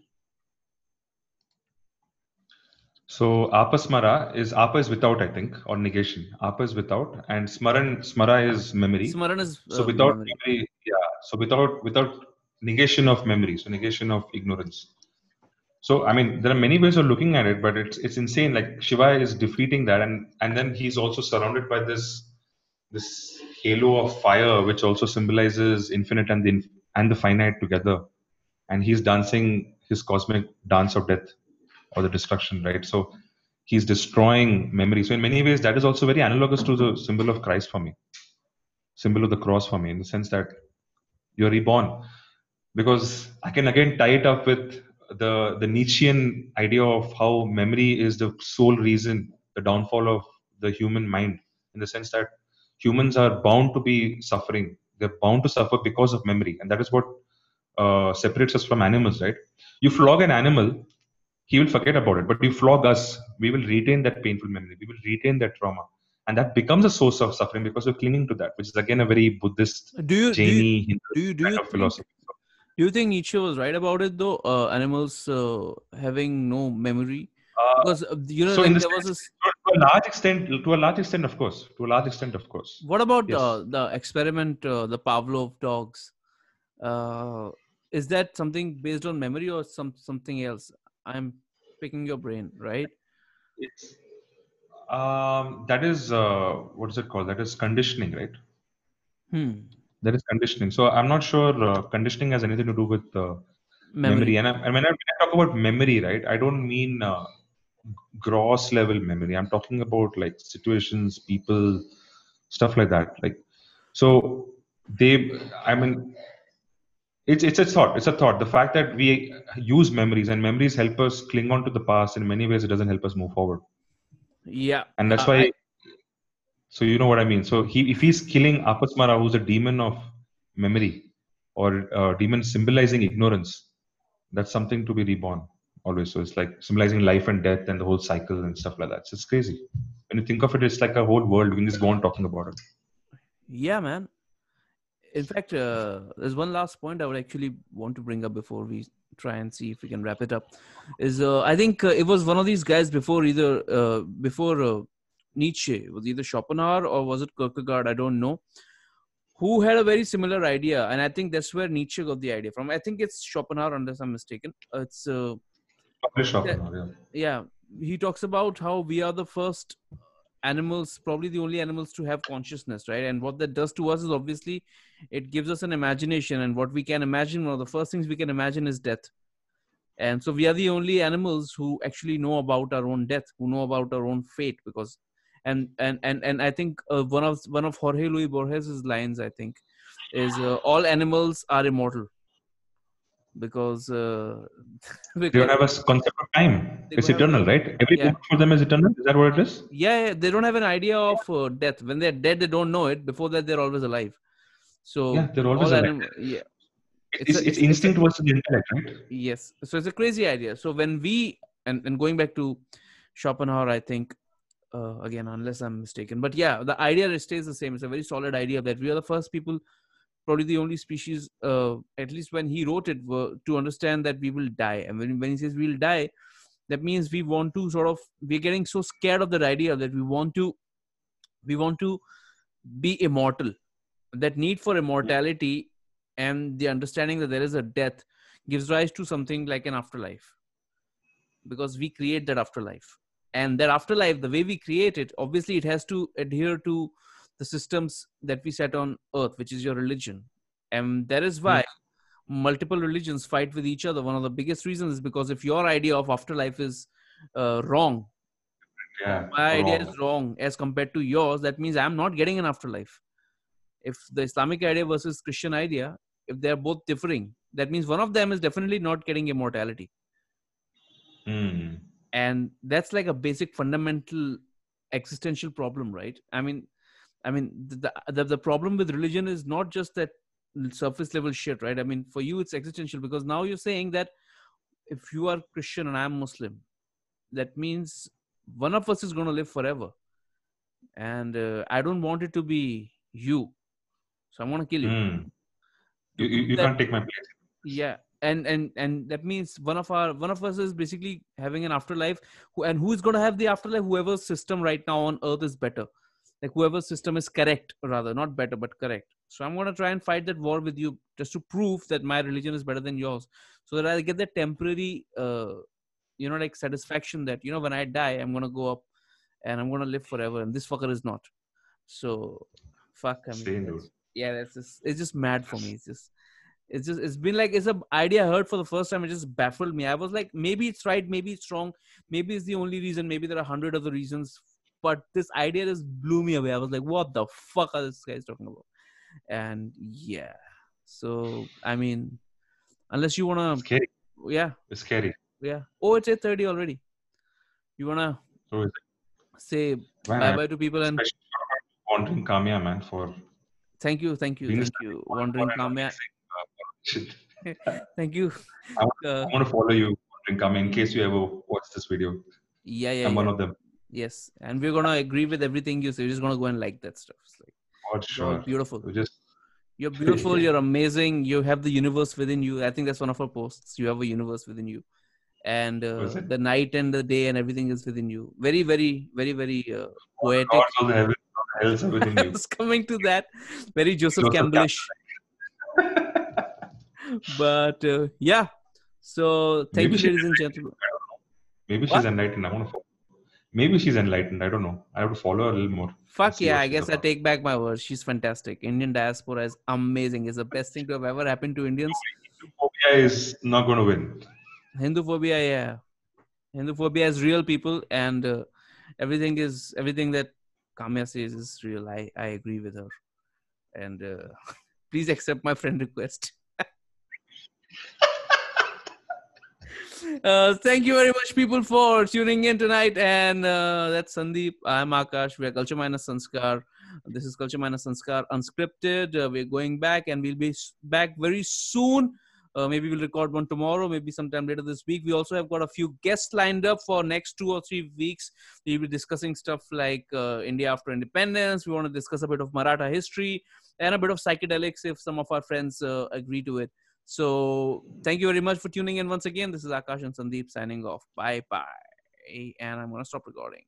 Speaker 2: So apasmara is apa is without, I think, or negation. Apa is without, and smaran smara is memory.
Speaker 1: Smaran is
Speaker 2: so
Speaker 1: uh,
Speaker 2: without
Speaker 1: memory.
Speaker 2: memory, yeah so without without negation of memory so negation of ignorance so i mean there are many ways of looking at it but it's it's insane like shiva is defeating that and and then he's also surrounded by this this halo of fire which also symbolizes infinite and the and the finite together and he's dancing his cosmic dance of death or the destruction right? So he's destroying memory. So in many ways that is also very analogous to the symbol of christ for me. Symbol of the cross for me in the sense that you're reborn. Because i can again tie it up with the the nietzschean idea of how memory is the sole reason the downfall of the human mind in the sense that humans are bound to be suffering. They're bound to suffer because of memory and that is what uh, separates us from animals right? You flog an animal he will forget about it but you flog us we will retain that painful memory we will retain that trauma and that becomes a source of suffering because we're clinging to that which is again a very buddhist
Speaker 1: Do you do you,
Speaker 2: jaini Hindu
Speaker 1: do you do
Speaker 2: kind
Speaker 1: you
Speaker 2: of
Speaker 1: think,
Speaker 2: philosophy
Speaker 1: do you think Nietzsche was right about it though? Uh, animals uh, having no memory
Speaker 2: Uh,
Speaker 1: because uh, you know
Speaker 2: so
Speaker 1: like
Speaker 2: the
Speaker 1: there was
Speaker 2: sense-
Speaker 1: this.
Speaker 2: to a large extent to a large extent of course to a large extent of course
Speaker 1: What about
Speaker 2: yes.
Speaker 1: uh, the experiment, uh, the Pavlov dogs? Uh, is that something based on memory or some something else? I'm picking your brain, right?
Speaker 2: it's um that is uh what is it called that is conditioning right
Speaker 1: Hmm.
Speaker 2: that is conditioning so i'm not sure uh, conditioning has anything to do with uh, memory.
Speaker 1: Memory.
Speaker 2: And, I, and when, I, when I talk about memory, right, I don't mean uh, gross level memory. I'm talking about like situations, people, stuff like that. Like, so they, I mean, it's it's a thought. It's a thought. The fact that we use memories and memories help us cling on to the past in many ways, it doesn't help us move forward.
Speaker 1: Yeah.
Speaker 2: And that's
Speaker 1: Uh,
Speaker 2: why.
Speaker 1: I-
Speaker 2: so you know what I mean. So he, if he's killing Apasmara, who's a demon of memory, or uh, demon symbolizing ignorance, that's something to be reborn always. So it's like symbolizing life and death and the whole cycle and stuff like that. So it's crazy. When you think of it, it's like a whole world. We can just go on talking about it.
Speaker 1: Yeah, man. In fact, uh, there's one last point I would actually want to bring up before we try and see if we can wrap it up. Is uh, I think uh, it was one of these guys before either uh, before uh, Nietzsche it was either Schopenhauer or was it Kierkegaard? I don't know. Who had a very similar idea, and I think that's where Nietzsche got the idea from. I think it's Schopenhauer, unless I'm mistaken. It's uh,
Speaker 2: Schopenhauer,
Speaker 1: yeah. yeah. He talks about how we are the first animals probably the only animals to have consciousness right? And what that does to us is obviously it gives us an imagination and what we can imagine one of the first things we can imagine is death. And so we are the only animals who actually know about our own death who know about our own fate because and and and, and i think uh, one of one of jorge luis borges's lines i think is uh, all animals are immortal because, uh,
Speaker 2: because they don't have a concept of time. It's eternal, right? Every yeah. for them is eternal. Is that what it is?
Speaker 1: Yeah, yeah. they don't have an idea of uh, death. When they're dead, they don't know it. Before that, they're always alive. So
Speaker 2: yeah, they're always alive. Anim-
Speaker 1: yeah.
Speaker 2: It's, it's, a, it's, instinct it's versus intellect, right?
Speaker 1: Yes. So it's a crazy idea. So when we and, and going back to Schopenhauer, I think uh, again, unless I'm mistaken, but yeah, the idea stays the same. It's a very solid idea that we are the first people probably the only species, uh, at least when he wrote it, were, to understand that we will die. And when, when he says we'll die, that means we want to sort of we're getting so scared of that idea that we want to we want to be immortal. That need for immortality and the understanding that there is a death gives rise to something like an afterlife because we create that afterlife and that afterlife the way we create it obviously it has to adhere to the systems that we set on earth which is your religion and that is why mm-hmm. multiple religions fight with each other one of the biggest reasons is because if your idea of afterlife is uh, wrong
Speaker 2: yeah,
Speaker 1: my wrong. idea is wrong as compared to yours that means i'm not getting an afterlife if the islamic idea versus christian idea if they're both differing that means one of them is definitely not getting immortality
Speaker 2: mm.
Speaker 1: and that's like a basic fundamental existential problem right i mean I mean, the, the, the problem with religion is not just that surface level shit, right? I mean, for you, it's existential because now you're saying that if you are Christian and I'm Muslim, that means one of us is going to live forever. And uh, I don't want it to be you. So I'm going to kill you.
Speaker 2: Mm. You, you, you that, can't take my place.
Speaker 1: Yeah. And, and and that means one of our one of us is basically having an afterlife and who is going to have the afterlife whoever's system right now on earth is better like whoever's system is correct rather not better but correct so i'm going to try and fight that war with you just to prove that my religion is better than yours so that i get that temporary uh, you know like satisfaction that you know when i die i'm going to go up and i'm going to live forever and this fucker is not so fuck I mean, yeah that's just it's just mad for me it's just it's just it's been like it's an idea I heard for the first time. It just baffled me. I was like, maybe it's right, maybe it's wrong, maybe it's the only reason. Maybe there are hundred other reasons but this idea just blew me away. I was like, what the fuck are this guys talking about? And yeah. So I mean, unless you wanna
Speaker 2: scary.
Speaker 1: Yeah.
Speaker 2: It's scary.
Speaker 1: Yeah. Oh, it's eight thirty already. You wanna
Speaker 2: so
Speaker 1: say bye bye to people and
Speaker 2: wandering Kamya man for
Speaker 1: thank you, thank you, thank you. Wandering Kamya. thank you.
Speaker 2: I want, uh, I want to follow you, Wandering Kamya, in case you ever watch this video.
Speaker 1: Yeah, yeah.
Speaker 2: I'm
Speaker 1: yeah.
Speaker 2: one of them.
Speaker 1: Yes, and we're gonna agree with everything you say. We're just gonna go and like that stuff. It's like,
Speaker 2: oh, sure.
Speaker 1: beautiful.
Speaker 2: We just
Speaker 1: you're beautiful. You're amazing. You have the universe within you. I think that's one of our posts. You have a universe within you, and uh, the night and the day and everything is within you. Very, very, very, very uh, poetic.
Speaker 2: God, heaven, within you.
Speaker 1: I was coming to that. Very Joseph, Joseph Campbellish. but uh, yeah. So thank Maybe you, ladies and gentlemen.
Speaker 2: Maybe she's enlightened. I want to Maybe she's enlightened. I don't know. I have to follow her a little more.
Speaker 1: Fuck yeah, I guess about. I take back my words. She's fantastic. Indian diaspora is amazing. It's the best thing to have ever happened to Indians.
Speaker 2: Hinduphobia is not going to win.
Speaker 1: Hinduphobia, yeah. Hinduphobia is real people, and uh, everything is everything that Kamya says is real. I I agree with her, and uh, please accept my friend request. Uh, thank you very much, people, for tuning in tonight. And uh, that's Sandeep. I'm Akash. We are Culture Minus Sanskar. This is Culture Minus Sanskar Unscripted. Uh, we're going back and we'll be back very soon Uh, maybe we'll record one tomorrow, maybe sometime later this week. We also have got a few guests lined up for next two or three weeks. We'll be discussing stuff like uh, India after independence. We want to discuss a bit of Maratha history and a bit of psychedelics if some of our friends agree to it. So thank you very much for tuning in once again. This is Akash and Sandeep signing off. Bye bye. And I'm going to stop recording.